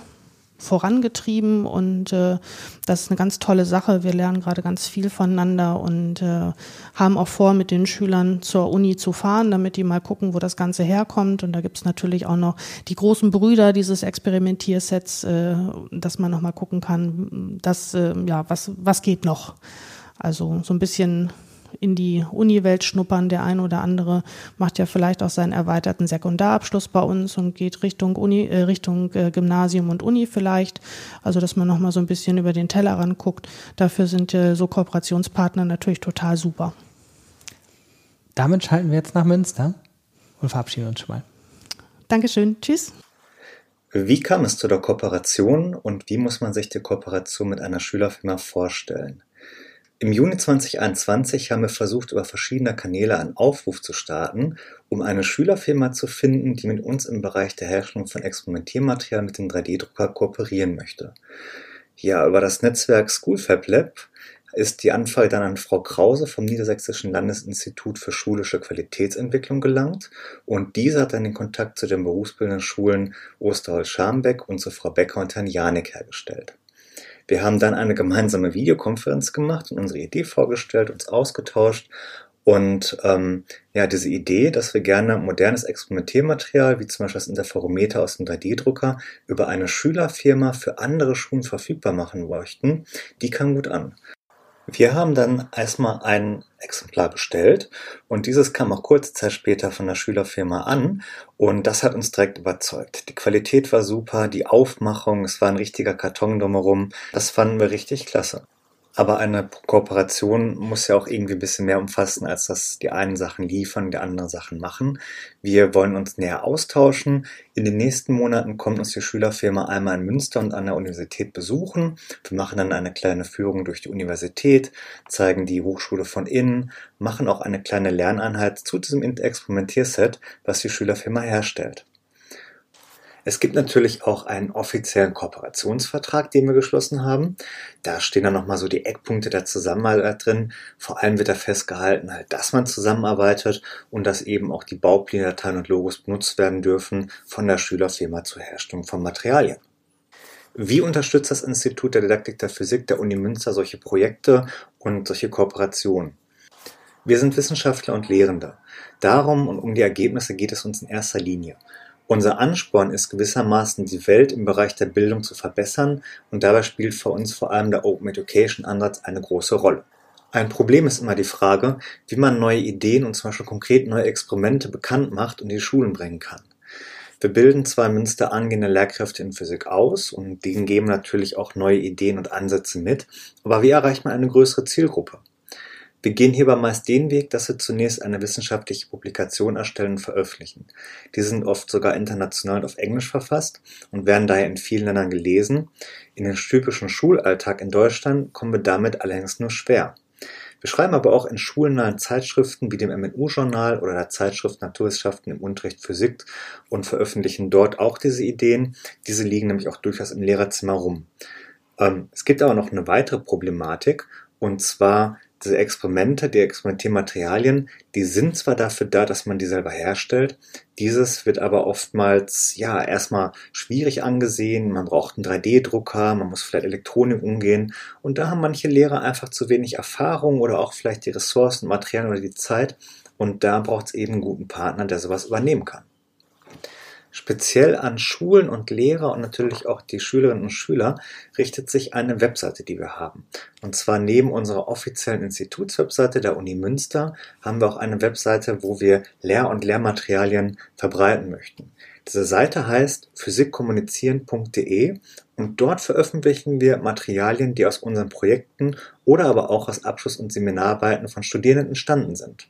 vorangetrieben und äh, das ist eine ganz tolle Sache. Wir lernen gerade ganz viel voneinander und äh, haben auch vor, mit den Schülern zur Uni zu fahren, damit die mal gucken, wo das Ganze herkommt. Und da gibt es natürlich auch noch die großen Brüder dieses Experimentiersets, äh, dass man noch mal gucken kann, dass, äh, ja, was, was geht noch. Also so ein bisschen in die Uni-Welt schnuppern. Der eine oder andere macht ja vielleicht auch seinen erweiterten Sekundarabschluss bei uns und geht Richtung Uni, äh, Richtung äh, Gymnasium und Uni vielleicht. Also dass man nochmal so ein bisschen über den Tellerrand guckt. Dafür sind äh, so Kooperationspartner natürlich total super. Damit schalten wir jetzt nach Münster und verabschieden uns schon mal. Dankeschön. Tschüss. Wie kam es zu der Kooperation und wie muss man sich die Kooperation mit einer Schülerfirma vorstellen? Im Juni 2021 haben wir versucht, über verschiedene Kanäle einen Aufruf zu starten, um eine Schülerfirma zu finden, die mit uns im Bereich der Herstellung von Experimentiermaterial mit dem 3D-Drucker kooperieren möchte. Ja, über das Netzwerk Schoolfab Lab ist die Anfrage dann an Frau Krause vom Niedersächsischen Landesinstitut für schulische Qualitätsentwicklung gelangt und diese hat dann den Kontakt zu den berufsbildenden Schulen Osterholz-Scharmbeck und zu Frau Becker und Herrn Janik hergestellt. Wir haben dann eine gemeinsame Videokonferenz gemacht und unsere Idee vorgestellt, uns ausgetauscht und ähm, ja, diese Idee, dass wir gerne modernes Experimentiermaterial, wie zum Beispiel das Interferometer aus dem 3D-Drucker, über eine Schülerfirma für andere Schulen verfügbar machen möchten, die kam gut an. Wir haben dann erstmal ein Exemplar bestellt und dieses kam auch kurze Zeit später von der Schülerfirma an und das hat uns direkt überzeugt. Die Qualität war super, die Aufmachung, es war ein richtiger Karton drumherum, das fanden wir richtig klasse. Aber eine Kooperation muss ja auch irgendwie ein bisschen mehr umfassen, als dass die einen Sachen liefern, die anderen Sachen machen. Wir wollen uns näher austauschen. In den nächsten Monaten kommt uns die Schülerfirma einmal in Münster und an der Universität besuchen. Wir machen dann eine kleine Führung durch die Universität, zeigen die Hochschule von innen, machen auch eine kleine Lerneinheit zu diesem Experimentierset, was die Schülerfirma herstellt. Es gibt natürlich auch einen offiziellen Kooperationsvertrag, den wir geschlossen haben. Da stehen dann nochmal so die Eckpunkte der Zusammenarbeit drin. Vor allem wird da festgehalten, halt, dass man zusammenarbeitet und dass eben auch die Baupläne, Dateien und Logos benutzt werden dürfen von der Schülerfirma zur Herstellung von Materialien. Wie unterstützt das Institut der Didaktik der Physik der Uni Münster solche Projekte und solche Kooperationen? Wir sind Wissenschaftler und Lehrende. Darum und um die Ergebnisse geht es uns in erster Linie. Unser Ansporn ist gewissermaßen, die Welt im Bereich der Bildung zu verbessern und dabei spielt für uns vor allem der Open Education Ansatz eine große Rolle. Ein Problem ist immer die Frage, wie man neue Ideen und zum Beispiel konkret neue Experimente bekannt macht und in die Schulen bringen kann. Wir bilden zwar in Münster angehende Lehrkräfte in Physik aus und denen geben natürlich auch neue Ideen und Ansätze mit, aber wie erreicht man eine größere Zielgruppe? Wir gehen hierbei meist den Weg, dass wir zunächst eine wissenschaftliche Publikation erstellen und veröffentlichen. Diese sind oft sogar international auf Englisch verfasst und werden daher in vielen Ländern gelesen. In den typischen Schulalltag in Deutschland kommen wir damit allerdings nur schwer. Wir schreiben aber auch in schulnahen Zeitschriften wie dem MNU-Journal oder der Zeitschrift Naturwissenschaften im Unterricht Physik und veröffentlichen dort auch diese Ideen. Diese liegen nämlich auch durchaus im Lehrerzimmer rum. Ähm, es gibt aber noch eine weitere Problematik und zwar diese Experimente, die Experimentiermaterialien, die sind zwar dafür da, dass man die selber herstellt, dieses wird aber oftmals ja erstmal schwierig angesehen. Man braucht einen 3D-Drucker, man muss vielleicht Elektronik umgehen und da haben manche Lehrer einfach zu wenig Erfahrung oder auch vielleicht die Ressourcen, Materialien oder die Zeit und da braucht es eben einen guten Partner, der sowas übernehmen kann. Speziell an Schulen und Lehrer und natürlich auch die Schülerinnen und Schüler richtet sich eine Webseite, die wir haben. Und zwar neben unserer offiziellen Institutswebseite der Uni Münster haben wir auch eine Webseite, wo wir Lehr- und Lehrmaterialien verbreiten möchten. Diese Seite heißt physikkommunizieren.de und dort veröffentlichen wir Materialien, die aus unseren Projekten oder aber auch aus Abschluss- und Seminararbeiten von Studierenden entstanden sind.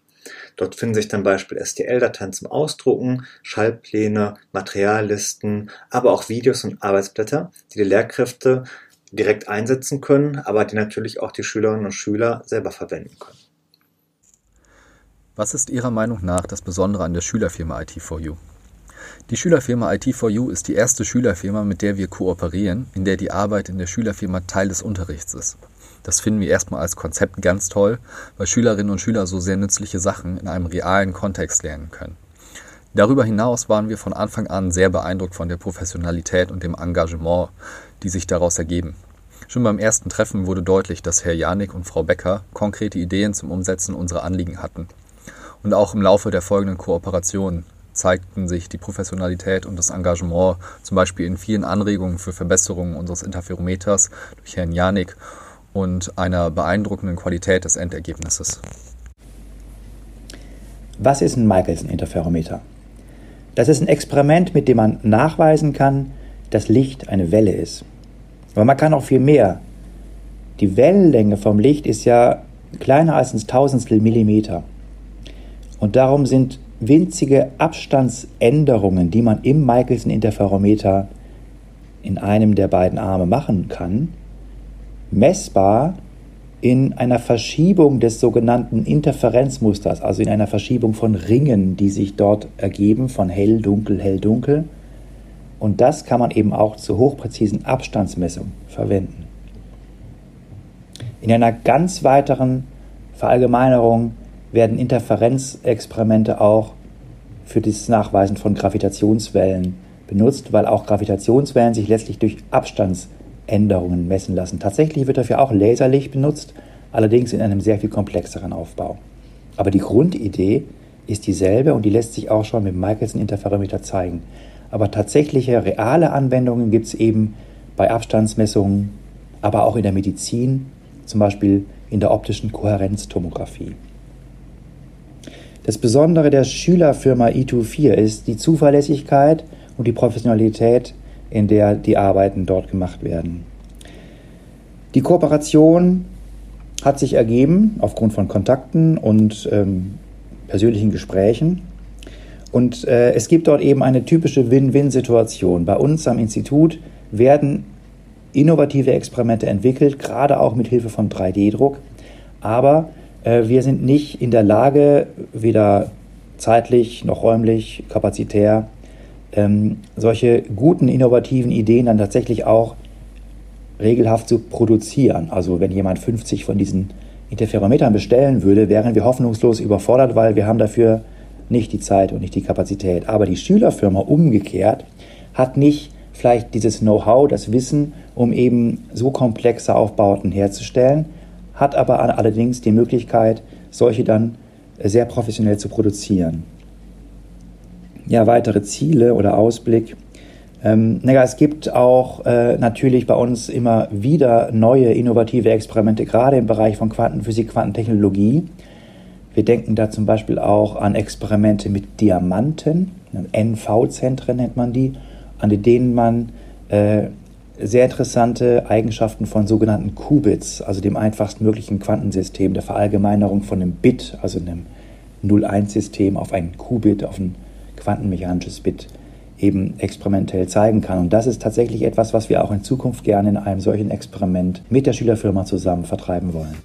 Dort finden sich dann Beispiel STL-Dateien zum Ausdrucken, Schallpläne, Materiallisten, aber auch Videos und Arbeitsblätter, die die Lehrkräfte direkt einsetzen können, aber die natürlich auch die Schülerinnen und Schüler selber verwenden können. Was ist Ihrer Meinung nach das Besondere an der Schülerfirma IT4U? Die Schülerfirma IT4U ist die erste Schülerfirma, mit der wir kooperieren, in der die Arbeit in der Schülerfirma Teil des Unterrichts ist. Das finden wir erstmal als Konzept ganz toll, weil Schülerinnen und Schüler so sehr nützliche Sachen in einem realen Kontext lernen können. Darüber hinaus waren wir von Anfang an sehr beeindruckt von der Professionalität und dem Engagement, die sich daraus ergeben. Schon beim ersten Treffen wurde deutlich, dass Herr Janik und Frau Becker konkrete Ideen zum Umsetzen unserer Anliegen hatten. Und auch im Laufe der folgenden Kooperationen zeigten sich die Professionalität und das Engagement zum Beispiel in vielen Anregungen für Verbesserungen unseres Interferometers durch Herrn Janik und einer beeindruckenden Qualität des Endergebnisses. Was ist ein Michelson-Interferometer? Das ist ein Experiment, mit dem man nachweisen kann, dass Licht eine Welle ist. Aber man kann auch viel mehr. Die Wellenlänge vom Licht ist ja kleiner als ein Tausendstel Millimeter. Und darum sind winzige Abstandsänderungen, die man im Michelson-Interferometer in einem der beiden Arme machen kann, messbar in einer Verschiebung des sogenannten Interferenzmusters, also in einer Verschiebung von Ringen, die sich dort ergeben, von hell, dunkel, hell, dunkel. Und das kann man eben auch zur hochpräzisen Abstandsmessung verwenden. In einer ganz weiteren Verallgemeinerung werden Interferenzexperimente auch für das Nachweisen von Gravitationswellen benutzt, weil auch Gravitationswellen sich letztlich durch Abstandsmessungen Änderungen messen lassen. Tatsächlich wird dafür auch Laserlicht benutzt, allerdings in einem sehr viel komplexeren Aufbau. Aber die Grundidee ist dieselbe und die lässt sich auch schon mit Michelson-Interferometer zeigen. Aber tatsächliche reale Anwendungen gibt es eben bei Abstandsmessungen, aber auch in der Medizin, zum Beispiel in der optischen Kohärenztomographie. Das Besondere der Schülerfirma I24 ist die Zuverlässigkeit und die Professionalität in der die Arbeiten dort gemacht werden. Die Kooperation hat sich ergeben aufgrund von Kontakten und ähm, persönlichen Gesprächen. Und äh, es gibt dort eben eine typische Win-Win-Situation. Bei uns am Institut werden innovative Experimente entwickelt, gerade auch mit Hilfe von 3D-Druck. Aber äh, wir sind nicht in der Lage, weder zeitlich noch räumlich, kapazitär, ähm, solche guten, innovativen Ideen dann tatsächlich auch regelhaft zu produzieren. Also wenn jemand 50 von diesen Interferometern bestellen würde, wären wir hoffnungslos überfordert, weil wir haben dafür nicht die Zeit und nicht die Kapazität. Aber die Schülerfirma umgekehrt hat nicht vielleicht dieses Know-how, das Wissen, um eben so komplexe Aufbauten herzustellen, hat aber allerdings die Möglichkeit, solche dann sehr professionell zu produzieren. Ja, weitere Ziele oder Ausblick. Ähm, naja, es gibt auch äh, natürlich bei uns immer wieder neue innovative Experimente, gerade im Bereich von Quantenphysik, Quantentechnologie. Wir denken da zum Beispiel auch an Experimente mit Diamanten, NV-Zentren nennt man die, an denen man äh, sehr interessante Eigenschaften von sogenannten Qubits, also dem einfachstmöglichen Quantensystem, der Verallgemeinerung von einem Bit, also einem 0-1-System auf ein Qubit, auf ein quantenmechanisches Bit eben experimentell zeigen kann. Und das ist tatsächlich etwas, was wir auch in Zukunft gerne in einem solchen Experiment mit der Schülerfirma zusammen vertreiben wollen.